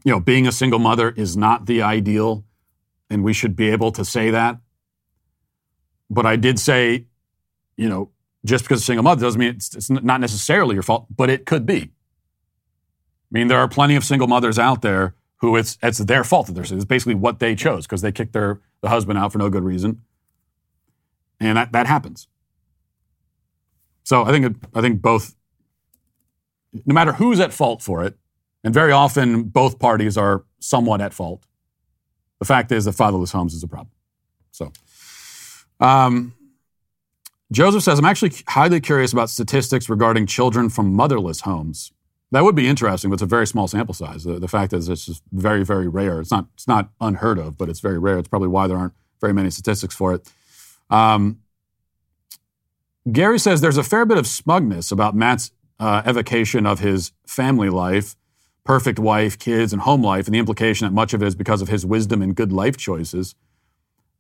You know, being a single mother is not the ideal, and we should be able to say that. But I did say, you know, just because a single mother doesn't mean it's, it's not necessarily your fault, but it could be. I mean, there are plenty of single mothers out there who it's it's their fault that they're it's basically what they chose because they kicked their the husband out for no good reason, and that that happens. So I think I think both, no matter who's at fault for it, and very often both parties are somewhat at fault. The fact is that fatherless homes is a problem. So, um, Joseph says, I'm actually highly curious about statistics regarding children from motherless homes. That would be interesting, but it's a very small sample size. The, the fact is, it's just very, very rare. It's not, it's not unheard of, but it's very rare. It's probably why there aren't very many statistics for it. Um, Gary says there's a fair bit of smugness about Matt's uh, evocation of his family life, perfect wife, kids, and home life, and the implication that much of it is because of his wisdom and good life choices.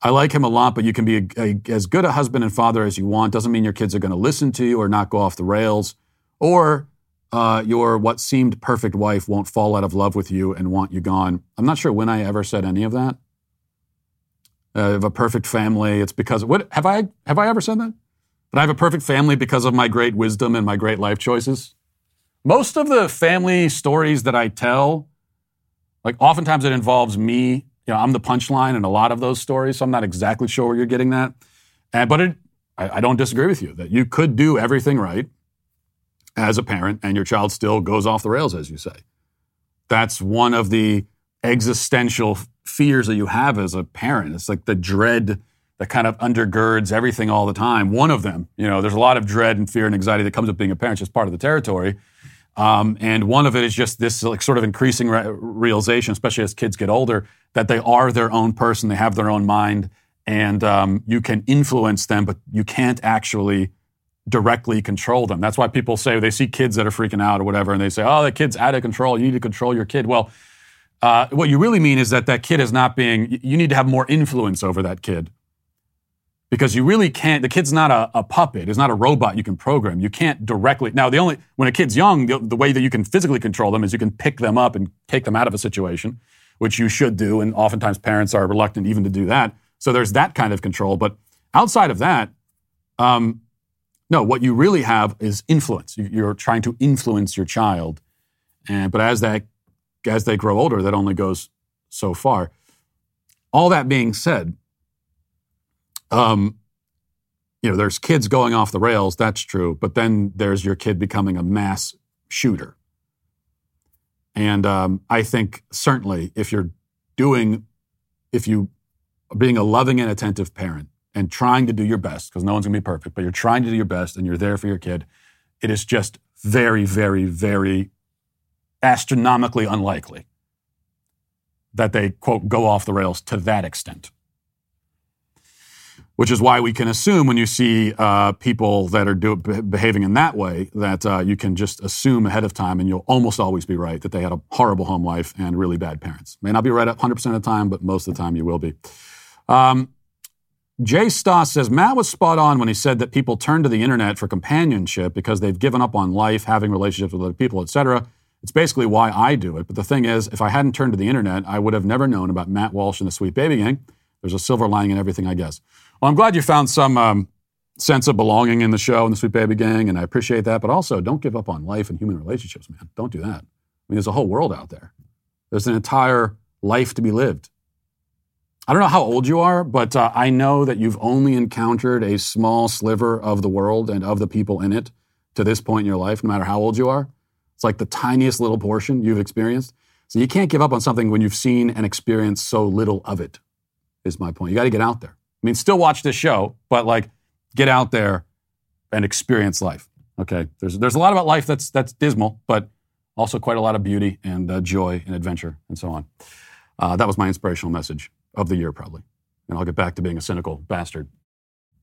I like him a lot, but you can be a, a, as good a husband and father as you want. Doesn't mean your kids are going to listen to you or not go off the rails, or uh, your what seemed perfect wife won't fall out of love with you and want you gone. I'm not sure when I ever said any of that. Uh, have a perfect family. It's because what have I have I ever said that? That I have a perfect family because of my great wisdom and my great life choices. Most of the family stories that I tell, like oftentimes it involves me. You know, I'm the punchline in a lot of those stories, so I'm not exactly sure where you're getting that. And, but it, I, I don't disagree with you that you could do everything right as a parent and your child still goes off the rails, as you say. That's one of the existential fears that you have as a parent. It's like the dread that kind of undergirds everything all the time. One of them, you know, there's a lot of dread and fear and anxiety that comes with being a parent, it's just part of the territory. Um, and one of it is just this like sort of increasing re- realization, especially as kids get older, that they are their own person, they have their own mind, and um, you can influence them, but you can't actually directly control them. That's why people say they see kids that are freaking out or whatever, and they say, "Oh, that kid's out of control. You need to control your kid." Well, uh, what you really mean is that that kid is not being. You need to have more influence over that kid because you really can't. The kid's not a, a puppet. It's not a robot you can program. You can't directly. Now, the only when a kid's young, the, the way that you can physically control them is you can pick them up and take them out of a situation, which you should do, and oftentimes parents are reluctant even to do that. So there's that kind of control, but outside of that. Um, no, what you really have is influence. You're trying to influence your child, and but as that as they grow older, that only goes so far. All that being said, um, you know, there's kids going off the rails. That's true, but then there's your kid becoming a mass shooter, and um, I think certainly if you're doing, if you being a loving and attentive parent and trying to do your best, because no one's gonna be perfect, but you're trying to do your best and you're there for your kid, it is just very, very, very astronomically unlikely that they, quote, go off the rails to that extent. Which is why we can assume when you see uh, people that are do, behaving in that way, that uh, you can just assume ahead of time and you'll almost always be right that they had a horrible home life and really bad parents. May not be right 100% of the time, but most of the time you will be. Um, Jay Stoss says Matt was spot on when he said that people turn to the internet for companionship because they've given up on life, having relationships with other people, etc. It's basically why I do it. But the thing is, if I hadn't turned to the internet, I would have never known about Matt Walsh and the Sweet Baby Gang. There's a silver lining in everything, I guess. Well, I'm glad you found some um, sense of belonging in the show and the Sweet Baby Gang, and I appreciate that. But also, don't give up on life and human relationships, man. Don't do that. I mean, there's a whole world out there. There's an entire life to be lived. I don't know how old you are, but uh, I know that you've only encountered a small sliver of the world and of the people in it to this point in your life, no matter how old you are. It's like the tiniest little portion you've experienced. So you can't give up on something when you've seen and experienced so little of it, is my point. You got to get out there. I mean, still watch this show, but like get out there and experience life. Okay. There's, there's a lot about life that's, that's dismal, but also quite a lot of beauty and uh, joy and adventure and so on. Uh, that was my inspirational message of the year, probably. And I'll get back to being a cynical bastard.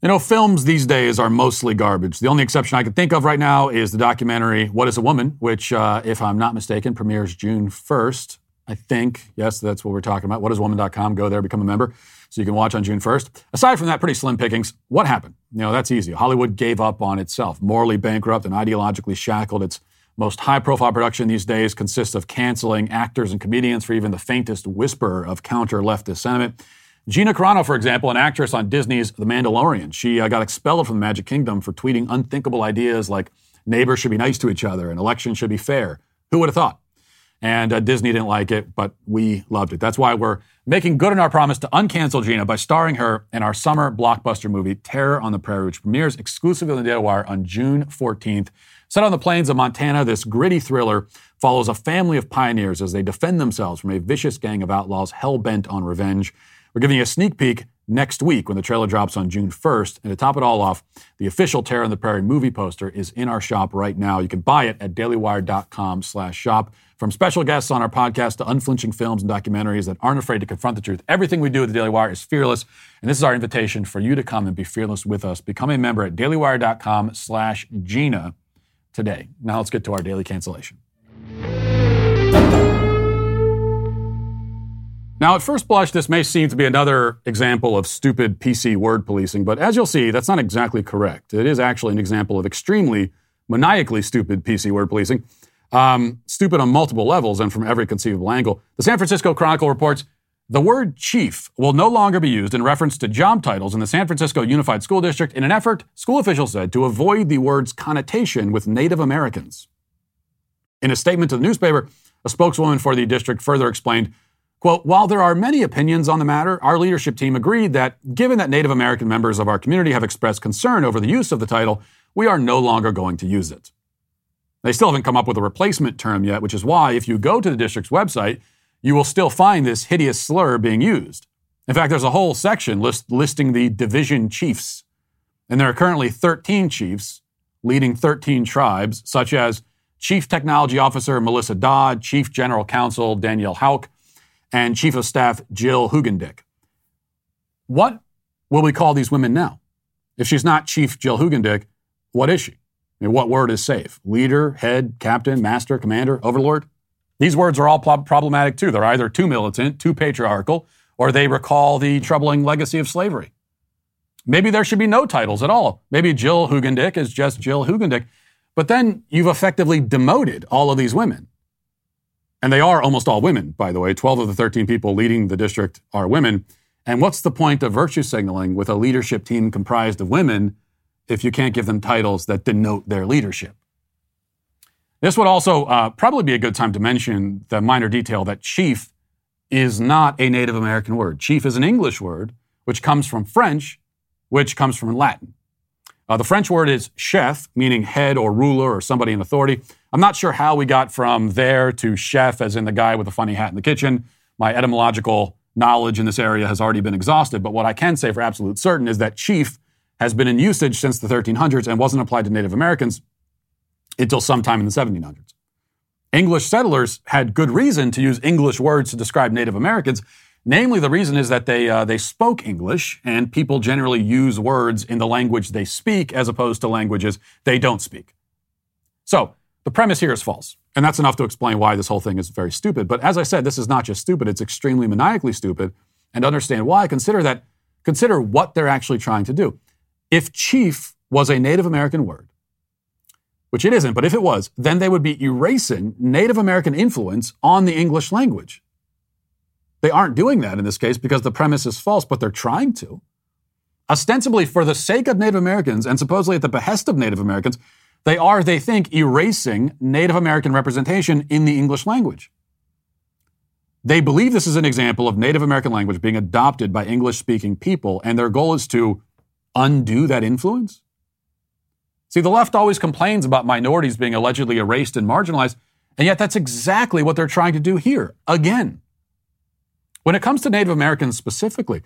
You know, films these days are mostly garbage. The only exception I can think of right now is the documentary What is a Woman, which, uh, if I'm not mistaken, premieres June 1st. I think. Yes, that's what we're talking about. Whatiswoman.com. Go there, become a member so you can watch on June 1st. Aside from that, pretty slim pickings. What happened? You know, that's easy. Hollywood gave up on itself, morally bankrupt and ideologically shackled. Its most high profile production these days consists of canceling actors and comedians for even the faintest whisper of counter leftist sentiment. Gina Carano, for example, an actress on Disney's The Mandalorian, she uh, got expelled from the Magic Kingdom for tweeting unthinkable ideas like neighbors should be nice to each other and elections should be fair. Who would have thought? And uh, Disney didn't like it, but we loved it. That's why we're making good on our promise to uncancel Gina by starring her in our summer blockbuster movie, Terror on the Prairie, which premieres exclusively on the Daily Wire on June 14th. Set on the plains of Montana, this gritty thriller follows a family of pioneers as they defend themselves from a vicious gang of outlaws hell bent on revenge. We're giving you a sneak peek next week when the trailer drops on June 1st. And to top it all off, the official Terror on the Prairie movie poster is in our shop right now. You can buy it at dailywire.com slash shop. From special guests on our podcast to unflinching films and documentaries that aren't afraid to confront the truth, everything we do at the Daily Wire is fearless. And this is our invitation for you to come and be fearless with us. Become a member at dailywire.com slash Gina today. Now let's get to our daily cancellation. Now, at first blush, this may seem to be another example of stupid PC word policing, but as you'll see, that's not exactly correct. It is actually an example of extremely maniacally stupid PC word policing. Um, stupid on multiple levels and from every conceivable angle. The San Francisco Chronicle reports the word chief will no longer be used in reference to job titles in the San Francisco Unified School District in an effort, school officials said, to avoid the word's connotation with Native Americans. In a statement to the newspaper, a spokeswoman for the district further explained, quote, while there are many opinions on the matter, our leadership team agreed that given that Native American members of our community have expressed concern over the use of the title, we are no longer going to use it. They still haven't come up with a replacement term yet, which is why if you go to the district's website, you will still find this hideous slur being used. In fact, there's a whole section list, listing the division chiefs. And there are currently 13 chiefs leading 13 tribes, such as Chief Technology Officer Melissa Dodd, Chief General Counsel Danielle Hauk, and Chief of Staff Jill Hugendick. What will we call these women now? If she's not Chief Jill Hugendick, what is she? I mean, what word is safe? Leader, head, captain, master, commander, overlord? These words are all pro- problematic too. They're either too militant, too patriarchal, or they recall the troubling legacy of slavery. Maybe there should be no titles at all. Maybe Jill Hugendick is just Jill Hugendick. But then you've effectively demoted all of these women. And they are almost all women, by the way. 12 of the 13 people leading the district are women. And what's the point of virtue signaling with a leadership team comprised of women if you can't give them titles that denote their leadership? This would also uh, probably be a good time to mention the minor detail that chief is not a Native American word. Chief is an English word, which comes from French, which comes from Latin. Uh, the French word is chef, meaning head or ruler or somebody in authority. I'm not sure how we got from there to chef, as in the guy with the funny hat in the kitchen. My etymological knowledge in this area has already been exhausted, but what I can say for absolute certain is that chief has been in usage since the 1300s and wasn't applied to Native Americans until sometime in the 1700s. English settlers had good reason to use English words to describe Native Americans. Namely, the reason is that they, uh, they spoke English, and people generally use words in the language they speak as opposed to languages they don't speak. So, the premise here is false. And that's enough to explain why this whole thing is very stupid. But as I said, this is not just stupid, it's extremely maniacally stupid. And understand why, consider that, consider what they're actually trying to do. If chief was a Native American word, which it isn't, but if it was, then they would be erasing Native American influence on the English language. They aren't doing that in this case because the premise is false, but they're trying to. Ostensibly, for the sake of Native Americans and supposedly at the behest of Native Americans, they are, they think, erasing Native American representation in the English language. They believe this is an example of Native American language being adopted by English speaking people, and their goal is to undo that influence. See, the left always complains about minorities being allegedly erased and marginalized, and yet that's exactly what they're trying to do here, again. When it comes to Native Americans specifically,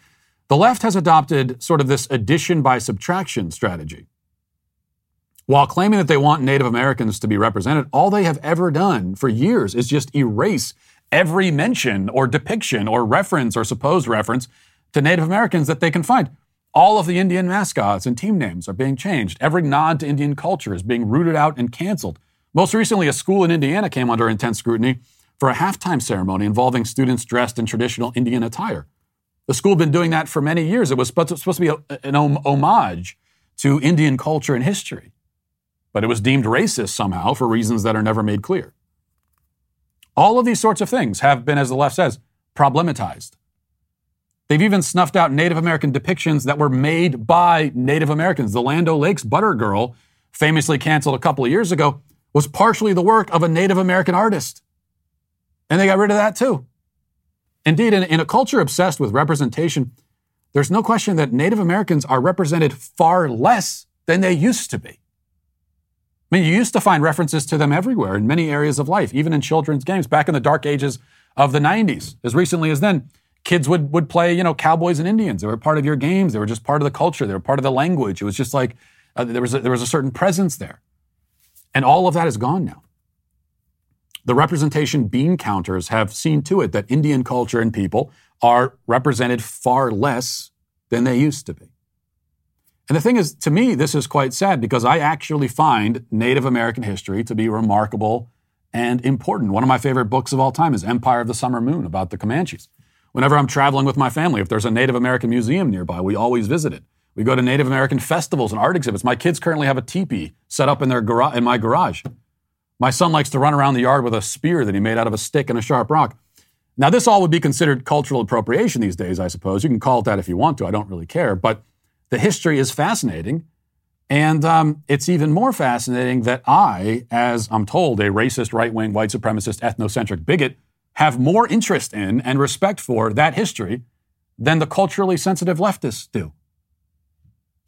the left has adopted sort of this addition by subtraction strategy. While claiming that they want Native Americans to be represented, all they have ever done for years is just erase every mention or depiction or reference or supposed reference to Native Americans that they can find. All of the Indian mascots and team names are being changed. Every nod to Indian culture is being rooted out and canceled. Most recently, a school in Indiana came under intense scrutiny for a halftime ceremony involving students dressed in traditional Indian attire. The school had been doing that for many years. It was supposed to be an homage to Indian culture and history but it was deemed racist somehow for reasons that are never made clear. All of these sorts of things have been, as the left says, problematized. They've even snuffed out Native American depictions that were made by Native Americans. The Land Lakes Butter Girl, famously canceled a couple of years ago, was partially the work of a Native American artist. And they got rid of that too. Indeed, in, in a culture obsessed with representation, there's no question that Native Americans are represented far less than they used to be. I mean, you used to find references to them everywhere in many areas of life, even in children's games back in the dark ages of the 90s. As recently as then, kids would, would play, you know, cowboys and Indians. They were part of your games. They were just part of the culture. They were part of the language. It was just like uh, there, was a, there was a certain presence there. And all of that is gone now. The representation bean counters have seen to it that Indian culture and people are represented far less than they used to be. And the thing is, to me, this is quite sad because I actually find Native American history to be remarkable and important. One of my favorite books of all time is Empire of the Summer Moon about the Comanches. Whenever I'm traveling with my family, if there's a Native American museum nearby, we always visit it. We go to Native American festivals and art exhibits. My kids currently have a teepee set up in their gar- in my garage. My son likes to run around the yard with a spear that he made out of a stick and a sharp rock. Now, this all would be considered cultural appropriation these days, I suppose. You can call it that if you want to. I don't really care. But the history is fascinating. And um, it's even more fascinating that I, as I'm told, a racist, right wing, white supremacist, ethnocentric bigot, have more interest in and respect for that history than the culturally sensitive leftists do.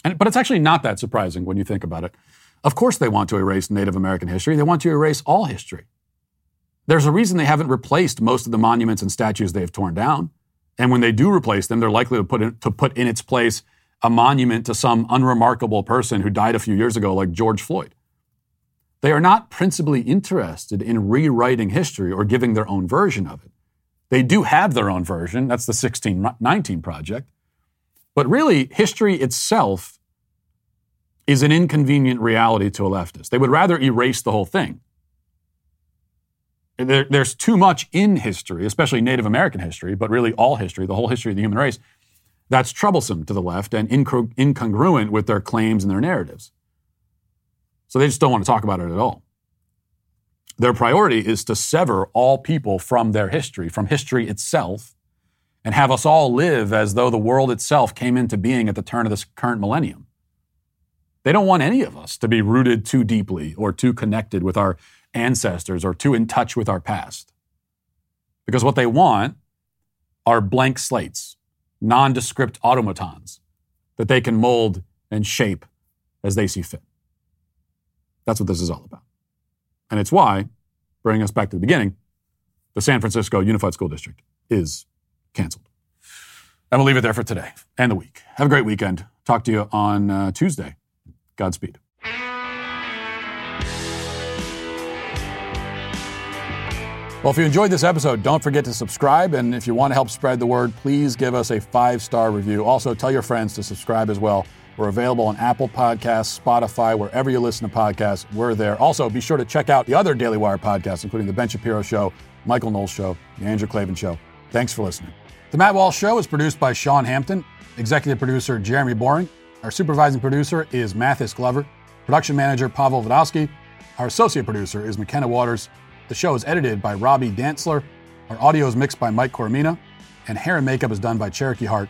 And, but it's actually not that surprising when you think about it. Of course, they want to erase Native American history, they want to erase all history. There's a reason they haven't replaced most of the monuments and statues they've torn down. And when they do replace them, they're likely to put in, to put in its place a monument to some unremarkable person who died a few years ago, like George Floyd. They are not principally interested in rewriting history or giving their own version of it. They do have their own version. That's the 1619 Project. But really, history itself is an inconvenient reality to a leftist. They would rather erase the whole thing. There, there's too much in history, especially Native American history, but really all history, the whole history of the human race, that's troublesome to the left and incongruent with their claims and their narratives. So they just don't want to talk about it at all. Their priority is to sever all people from their history, from history itself, and have us all live as though the world itself came into being at the turn of this current millennium. They don't want any of us to be rooted too deeply or too connected with our ancestors or too in touch with our past. Because what they want are blank slates, nondescript automatons that they can mold and shape as they see fit. That's what this is all about. And it's why, bringing us back to the beginning, the San Francisco Unified School District is canceled. And we'll leave it there for today and the week. Have a great weekend. Talk to you on uh, Tuesday. Godspeed. Well, if you enjoyed this episode, don't forget to subscribe. And if you want to help spread the word, please give us a five star review. Also, tell your friends to subscribe as well. We're available on Apple Podcasts, Spotify, wherever you listen to podcasts. We're there. Also, be sure to check out the other Daily Wire podcasts, including The Ben Shapiro Show, Michael Knowles Show, The Andrew Klavan Show. Thanks for listening. The Matt Walsh Show is produced by Sean Hampton, executive producer Jeremy Boring. Our supervising producer is Mathis Glover, production manager Pavel Vodowski. Our associate producer is McKenna Waters. The show is edited by Robbie Dantzler. Our audio is mixed by Mike Coromina, and hair and makeup is done by Cherokee Hart.